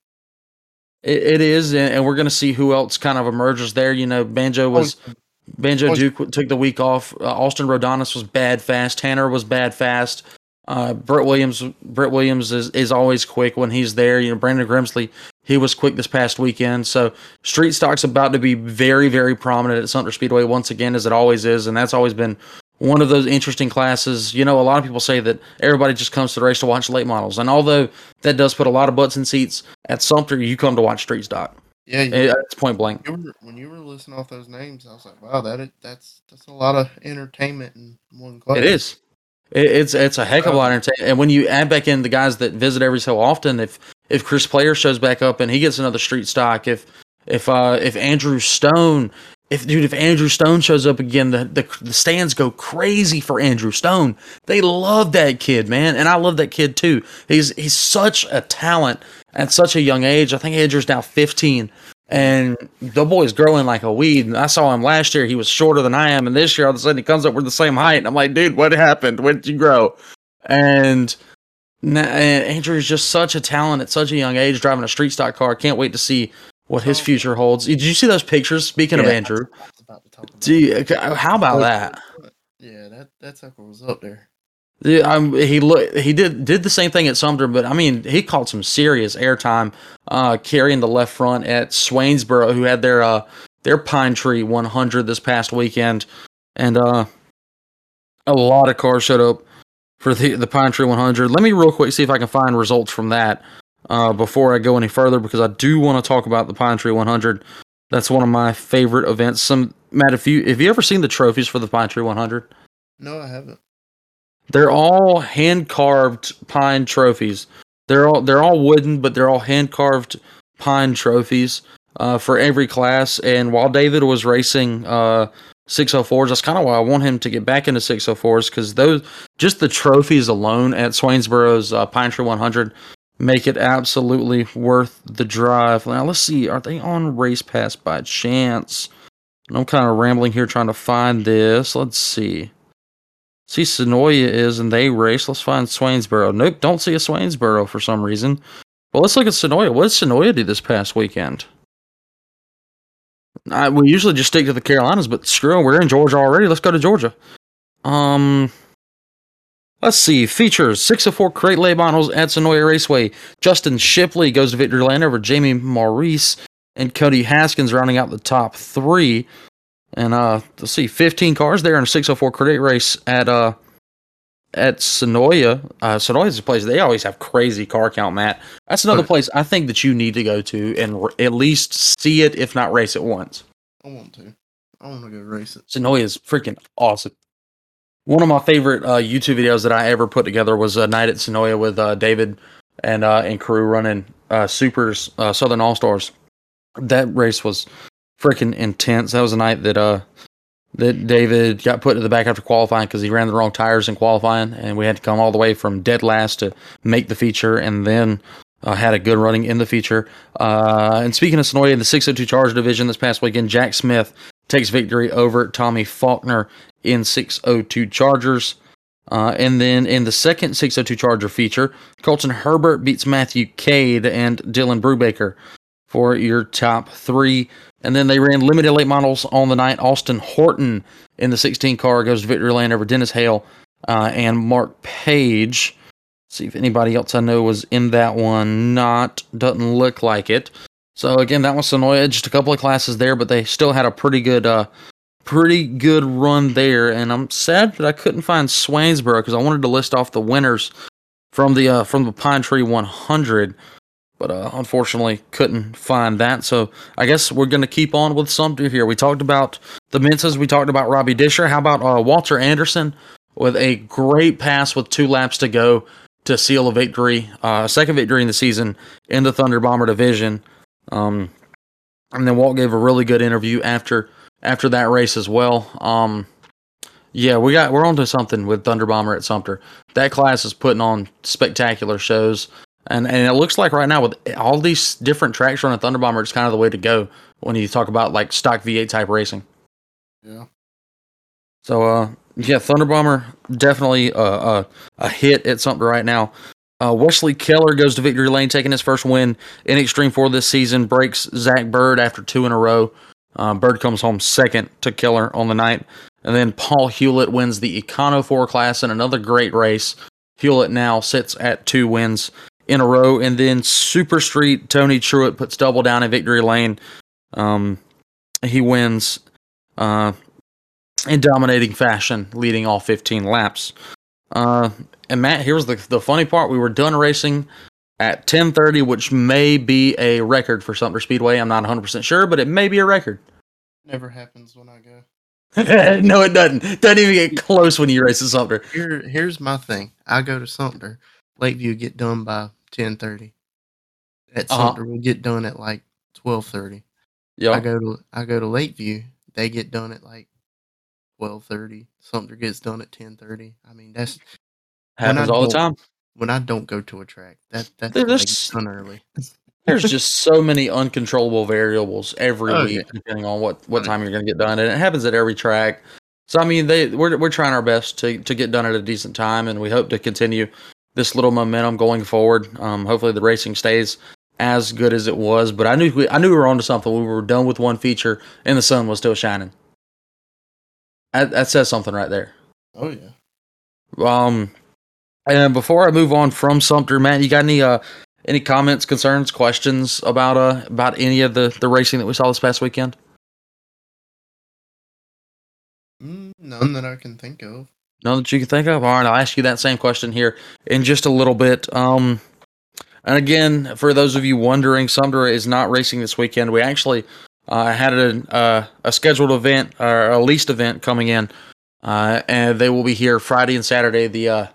It, it is, and, we're going to see who else kind of emerges there. You know, Banjo was oh, Banjo oh, Duke took the week off. Uh, Austin Rodanis was bad fast. Tanner was bad fast. Uh, Brett Williams, Brett Williams is, is always quick when he's there. You know, Brandon Grimsley, he was quick this past weekend. So street stock's about to be very, very prominent at Sumter Speedway once again, as it always is, and that's always been one of those interesting classes. You know, a lot of people say that everybody just comes to the race to watch late models, and although that does put a lot of butts in seats at Sumter, you come to watch street stock. Yeah, you, it's point blank. You were, when you were listing off those names, I was like, wow, that is, that's that's a lot of entertainment in one class. It is. It, it's it's a heck of a lot of entertainment. And when you add back in the guys that visit every so often, if if Chris Player shows back up and he gets another street stock, if if uh if Andrew Stone if dude, if Andrew Stone shows up again, the, the, the stands go crazy for Andrew Stone. They love that kid, man, and I love that kid too. He's he's such a talent at such a young age. I think Andrew's now 15, and the boy's growing like a weed. I saw him last year; he was shorter than I am, and this year all of a sudden he comes up with the same height. And I'm like, dude, what happened? When did you grow? And eh, Andrew is just such a talent at such a young age, driving a street stock car. Can't wait to see what his future holds. Did you see those pictures? Speaking yeah, of Andrew, do how about that? Yeah, that that sucker was up there. Yeah, um, he look he did did the same thing at Sumter, but I mean he caught some serious airtime uh, carrying the left front at Swainsboro, who had their uh, their Pine Tree 100 this past weekend, and uh, a lot of cars showed up for the the Pine Tree 100. Let me real quick see if I can find results from that uh, before I go any further because I do want to talk about the Pine Tree 100. That's one of my favorite events. Some Matt, if you have you ever seen the trophies for the Pine Tree 100? No, I haven't. They're all hand carved pine trophies. They're all they're all wooden, but they're all hand carved pine trophies uh, for every class. And while David was racing uh, 604s, that's kind of why I want him to get back into 604s because those just the trophies alone at Swainsboro's uh, Pine Tree 100 make it absolutely worth the drive. Now let's see, are they on Race Pass by chance? I'm kind of rambling here trying to find this. Let's see. See, Senoia is, and they race. Let's find Swainsboro. Nope, don't see a Swainsboro for some reason. Well, let's look at Senoia. What did Senoia do this past weekend? I, we usually just stick to the Carolinas, but screw we're in Georgia already. Let's go to Georgia. Um, let's see. Features 604 crate lay models at Senoia Raceway. Justin Shipley goes to victory lane over Jamie Maurice and Cody Haskins rounding out the top three. And uh, let's see, 15 cars there in a 604 crate race at uh at Senoia. Uh, Senoia's a place they always have crazy car count. Matt, that's another [laughs] place I think that you need to go to and r- at least see it, if not race it once. I want to. I want to go race it. Senoia is freaking awesome. One of my favorite uh, YouTube videos that I ever put together was a night at Senoia with uh, David and uh, and crew running uh, Supers uh, Southern All Stars. That race was freaking intense. That was a night that uh that David got put to the back after qualifying because he ran the wrong tires in qualifying, and we had to come all the way from dead last to make the feature, and then uh, had a good running in the feature. Uh, and speaking of Senoia in the 602 Charger division this past weekend, Jack Smith takes victory over Tommy Faulkner in 602 Chargers. Uh, and then in the second 602 Charger feature, Colton Herbert beats Matthew Cade and Dylan Brubaker for your top three. And then they ran limited late models on the night. Austin Horton in the 16 car goes to victory lane over Dennis Hale uh, and Mark Page. Let's see if anybody else I know was in that one. Not doesn't look like it. So again, that was Senoia. Just a couple of classes there, but they still had a pretty good, uh, pretty good run there. And I'm sad that I couldn't find Swainsboro because I wanted to list off the winners from the uh, from the Pine Tree 100 but uh, unfortunately couldn't find that. So I guess we're going to keep on with Sumter here. We talked about the Mintzes, we talked about Robbie Disher. How about uh, Walter Anderson with a great pass with two laps to go to seal a victory, uh, second victory in the season in the Thunder Bomber division. Um, and then Walt gave a really good interview after after that race as well. Um, yeah, we got we're onto something with Thunder Bomber at Sumter. That class is putting on spectacular shows. And and it looks like right now with all these different tracks running Thunder Bomber, it's kind of the way to go when you talk about like stock V8 type racing. Yeah. So uh yeah, Thunder Bomber definitely a a, a hit at something right now. Uh, Wesley Keller goes to victory lane, taking his first win in Extreme Four this season. Breaks Zach Bird after two in a row. Uh, Bird comes home second to Keller on the night, and then Paul Hewlett wins the Econo Four class in another great race. Hewlett now sits at two wins in a row, and then Super Street Tony Truitt puts double down in victory lane. Um, he wins uh, in dominating fashion, leading all 15 laps. Uh, and Matt, here's the the funny part: we were done racing at 10:30, which may be a record for Sumter Speedway. I'm not 100 percent sure, but it may be a record. Never happens when I go. [laughs] no, it doesn't. Doesn't even get close when you race at Sumter. Here, here's my thing. I go to Sumter. Lakeview get done by 10:30. At Uh-huh. Sumter, we get done at like 12:30. Yeah, I go to I go to Lakeview. They get done at like 12:30. Sumter gets done at 10:30. I mean, that's happens all the time. when I don't go to a track. That that's when there's- early. There's [laughs] just so many uncontrollable variables every Oh, week, yeah. depending on what what time you're going to get done, and it happens at every track. So I mean, they we're we're trying our best to to get done at a decent time, and we hope to continue this little momentum going forward. Um, hopefully, the racing stays as good as it was. But I knew we, I knew we were onto something. We were done with one feature, and the sun was still shining. That, that says something right there. Oh yeah. Um, and before I move on from Sumter, Matt, you got any uh any comments, concerns, questions about uh about any of the the racing that we saw this past weekend? Mm, none that I can think of. None that you can think of. All right, I'll ask you that same question here in just a little bit. Um, and again, for those of you wondering, Sumter is not racing this weekend. We actually uh, had a uh, a scheduled event or a leased event coming in, uh, and they will be here Friday and Saturday. The uh,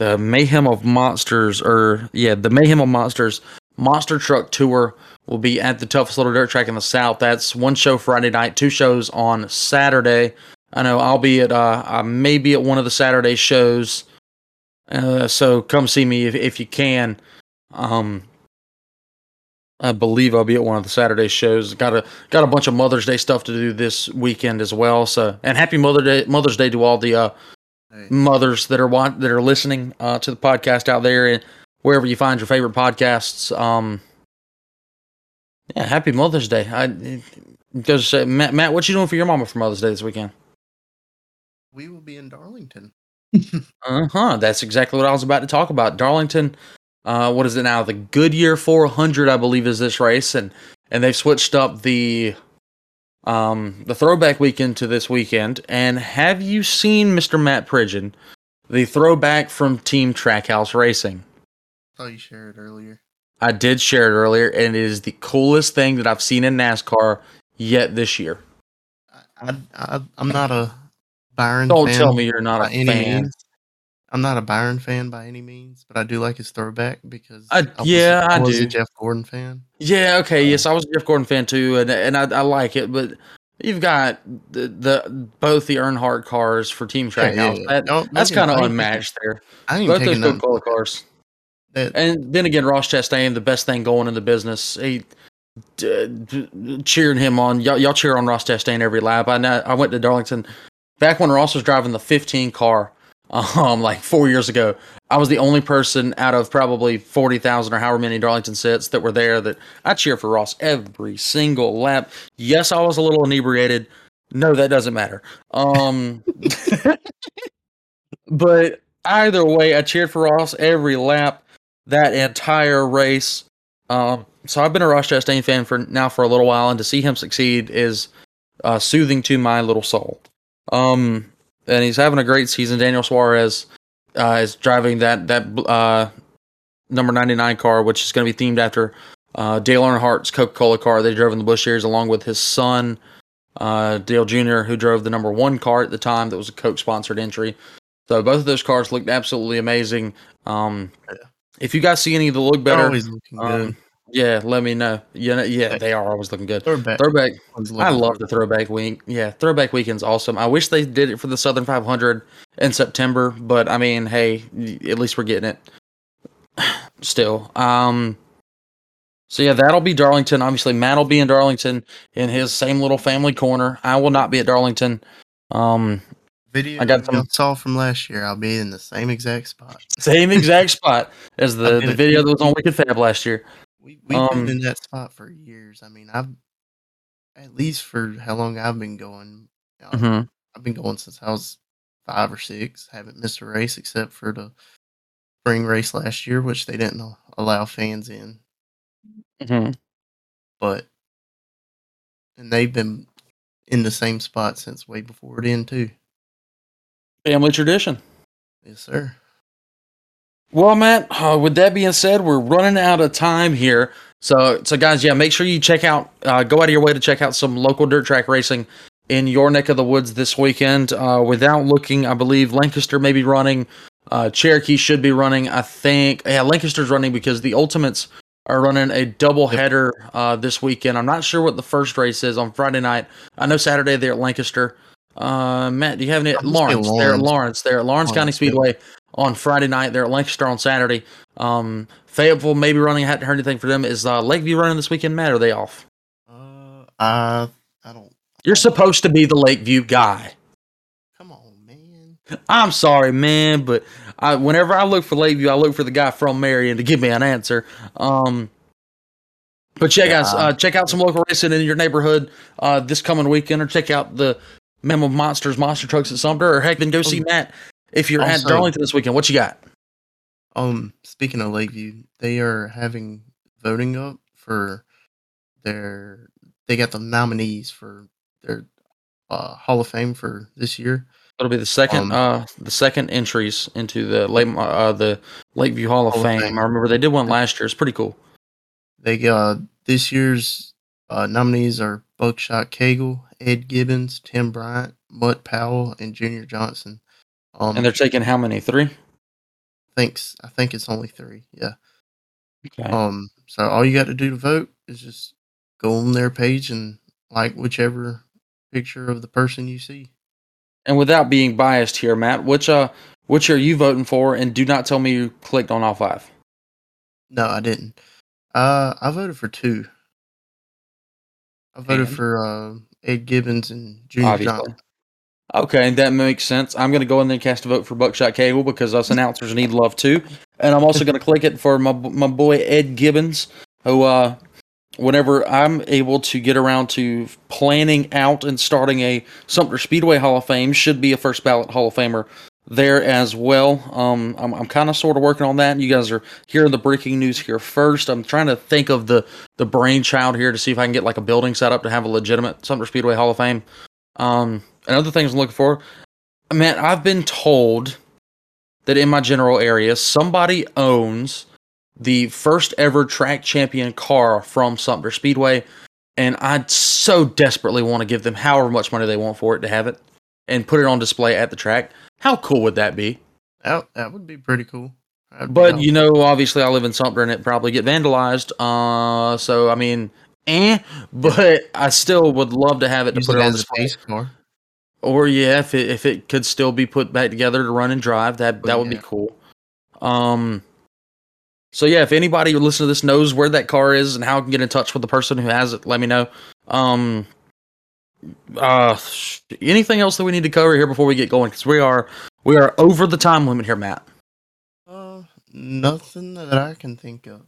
the Mayhem of Monsters, or yeah, the Mayhem of Monsters Monster Truck Tour will be at the toughest little dirt track in the South. That's one show Friday night, two shows on Saturday. I know I'll be at uh, I may be at one of the Saturday shows. Uh, so come see me if if you can. Um, I believe I'll be at one of the Saturday shows. Got a got a bunch of Mother's Day stuff to do this weekend as well. So and happy Mother Day Mother's Day to all the uh, Mothers that are want that are listening uh, to the podcast out there and wherever you find your favorite podcasts. Um, yeah, happy Mother's Day. I because uh, Matt, Matt, what you doing for your mama for Mother's Day this weekend? we will be in Darlington. [laughs] Uh huh. That's exactly what I was about to talk about. Darlington. Uh, what is it now? The Goodyear 400, I believe, is this race, and and they've switched up the um the throwback weekend to this weekend. And have you seen Mr. Matt Pridgeon, the throwback from Team Trackhouse Racing? saw you shared it earlier. I did share it earlier, and it is the coolest thing that I've seen in NASCAR yet this year. I, I I'm not a Byron. Don't fan tell me you're not a fan. means. I'm not a Byron fan by any means, but I do like his throwback because I- was- yeah, I was do. a Jeff Gordon fan. Yeah, okay, yes, I was a Jeff Gordon fan too, and and I, I like it, but you've got the, the both the Earnhardt cars for Team Yeah, yeah, yeah. That, don't that's kind of unmatched there. I Both those. Coca-Cola cars. That, And then again, Ross Chastain, the best thing going in the business. He d- d- cheering him on. Y'all, y'all cheer on Ross Chastain every lap. I know. I went to Darlington back when Ross was driving the 15 car, um, like four years ago. I was the only person out of probably 40,000 or however many Darlington sets that were there that I cheer for Ross every single lap. Yes, I was a little inebriated. No, that doesn't matter. Um, [laughs] but either way, I cheered for Ross every lap that entire race. Um, so I've been a Ross Chastain fan for now for a little while, and to see him succeed is uh, soothing to my little soul. Um, and he's having a great season. Daniel Suarez uh, is driving that that uh, number ninety nine car, which is going to be themed after uh, Dale Earnhardt's Coca Cola car they drove in the Busch Series, along with his son uh, Dale Jr., who drove the number one car at the time that was a Coke sponsored entry. So both of those cars looked absolutely amazing. Um, if you guys see any that look better, always looking good. um, yeah, let me know. Yeah, yeah, they are always looking good. Throwback. Throwback, I love the throwback week. Yeah, throwback weekend's awesome. I wish they did it for the Southern 500 in September, but I mean, hey, at least we're getting it. [sighs] still. Um, so yeah, that'll be Darlington. Obviously, Matt will be in Darlington in his same little family corner. I will not be at Darlington. Um, Video I got you some- saw from last year. I'll be in the same exact spot. same exact spot as [laughs] the, the video that was on Wicked Fab last year. We we've Um, been in that spot for years. I mean, I've at least for how long I've been going. uh, Mhm. I've been going since I was five or six. Haven't missed a race except for the spring race last year, which they didn't allow fans in. Mhm. But and they've been in the same spot since way before it then too. Family tradition. Yes, sir. Well, Matt, uh, with that being said, we're running out of time here. So, so guys, yeah, make sure you check out, uh, go out of your way to check out some local dirt track racing in your neck of the woods this weekend. Uh, without looking, I believe Lancaster may be running. Uh, Cherokee should be running. I think, yeah, Lancaster's running because the Ultimates are running a double header uh, this weekend. I'm not sure what the first race is on Friday night. I know Saturday they're at Lancaster. Uh, Matt, do you have any? Say Lawrence. They're at Lawrence. Lawrence. They're at Lawrence County Lawrence, yeah. Speedway on Friday night. They're at Lancaster on Saturday. Um, Fayetteville maybe running. I hadn't heard anything for them. Is uh, Lakeview running this weekend, Matt? Or are they off? Uh, I I don't. You're supposed to be the Lakeview guy. Come on, man. I'm sorry, man, but I, whenever I look for Lakeview, I look for the guy from Marion to give me an answer. Um, but yeah, guys, uh, check out some local racing in your neighborhood uh, this coming weekend, or check out the Memo Monsters Monster Trucks at Sumter, or heck, then go see Oh. Matt if you're at Darlington this weekend. What you got? Um, speaking of Lakeview, they are having voting up for their. They got the nominees for their uh, Hall of Fame for this year. It'll be the second, Um, uh, the second entries into the Lake, uh, the Lakeview Hall of Hall of Fame. Fame. I remember they did one last year. It's pretty cool. They got this year's uh, nominees are Buckshot Cagle, Ed Gibbons, Tim Bryant, Mutt Powell, and Junior Johnson. Um, And they're taking how many? Three. Thanks. I think it's only three. Yeah. Okay. Um. So all you got to do to vote is just go on their page and like whichever picture of the person you see. And without being biased here, Matt, which uh, which are you voting for? And do not tell me you clicked on all five. No, I didn't. Uh, I voted for two. I voted And? for uh, Ed Gibbons and Junior Obviously. Johnson. Okay, that makes sense. I'm going to go in there and cast a vote for Buckshot Cagle because us announcers need love too. And I'm also going to click it for my my boy Ed Gibbons, who uh, whenever I'm able to get around to planning out and starting a Sumter Speedway Hall of Fame, should be a first ballot Hall of Famer there as well. Um, I'm, I'm kind of sort of working on that. You guys are hearing the breaking news here first. I'm trying to think of the the brainchild here to see if I can get like a building set up to have a legitimate Sumter Speedway Hall of Fame. Um, and other things I'm looking for. Man, I've been told that in my general area, somebody owns the first ever track champion car from Sumter Speedway, and I so desperately want to give them however much money they want for it to have it and put it on display at the track. How cool would that be? That that would be pretty cool. I'd But you know, obviously, I live in Sumter, and it probably get vandalized. Uh, so I mean, eh. But I still would love to have it to put it it on display. car. Or yeah, if it if it could still be put back together to run and drive, that that would be cool. Um. So yeah, if anybody who listens to this knows where that car is and how I can get in touch with the person who has it, let me know. Um. Uh, anything else that we need to cover here before we get going? Because we are we are over the time limit here, Matt. Uh, nothing that I can think of.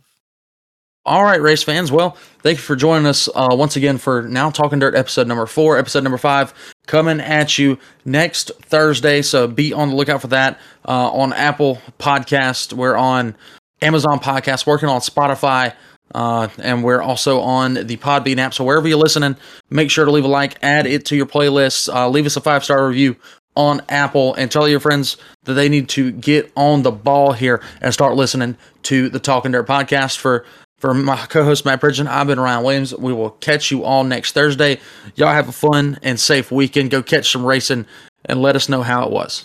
All right, race fans. Well, thank you for joining us uh, once again for Now Talking Dirt episode number four, episode number five, coming at you next Thursday. So be on the lookout for that uh, on Apple Podcast. We're on Amazon Podcast, working on Spotify, uh, and we're also on the Podbean app. So wherever you're listening, make sure to leave a like, add it to your playlist, uh, leave us a five star review on Apple, and tell your friends that they need to get on the ball here and start listening to the Talking Dirt podcast for. For my co-host Matt Pridgeon, I've been Ryan Williams. We will catch you all next Thursday. Y'all have a fun and safe weekend. Go catch some racing and let us know how it was.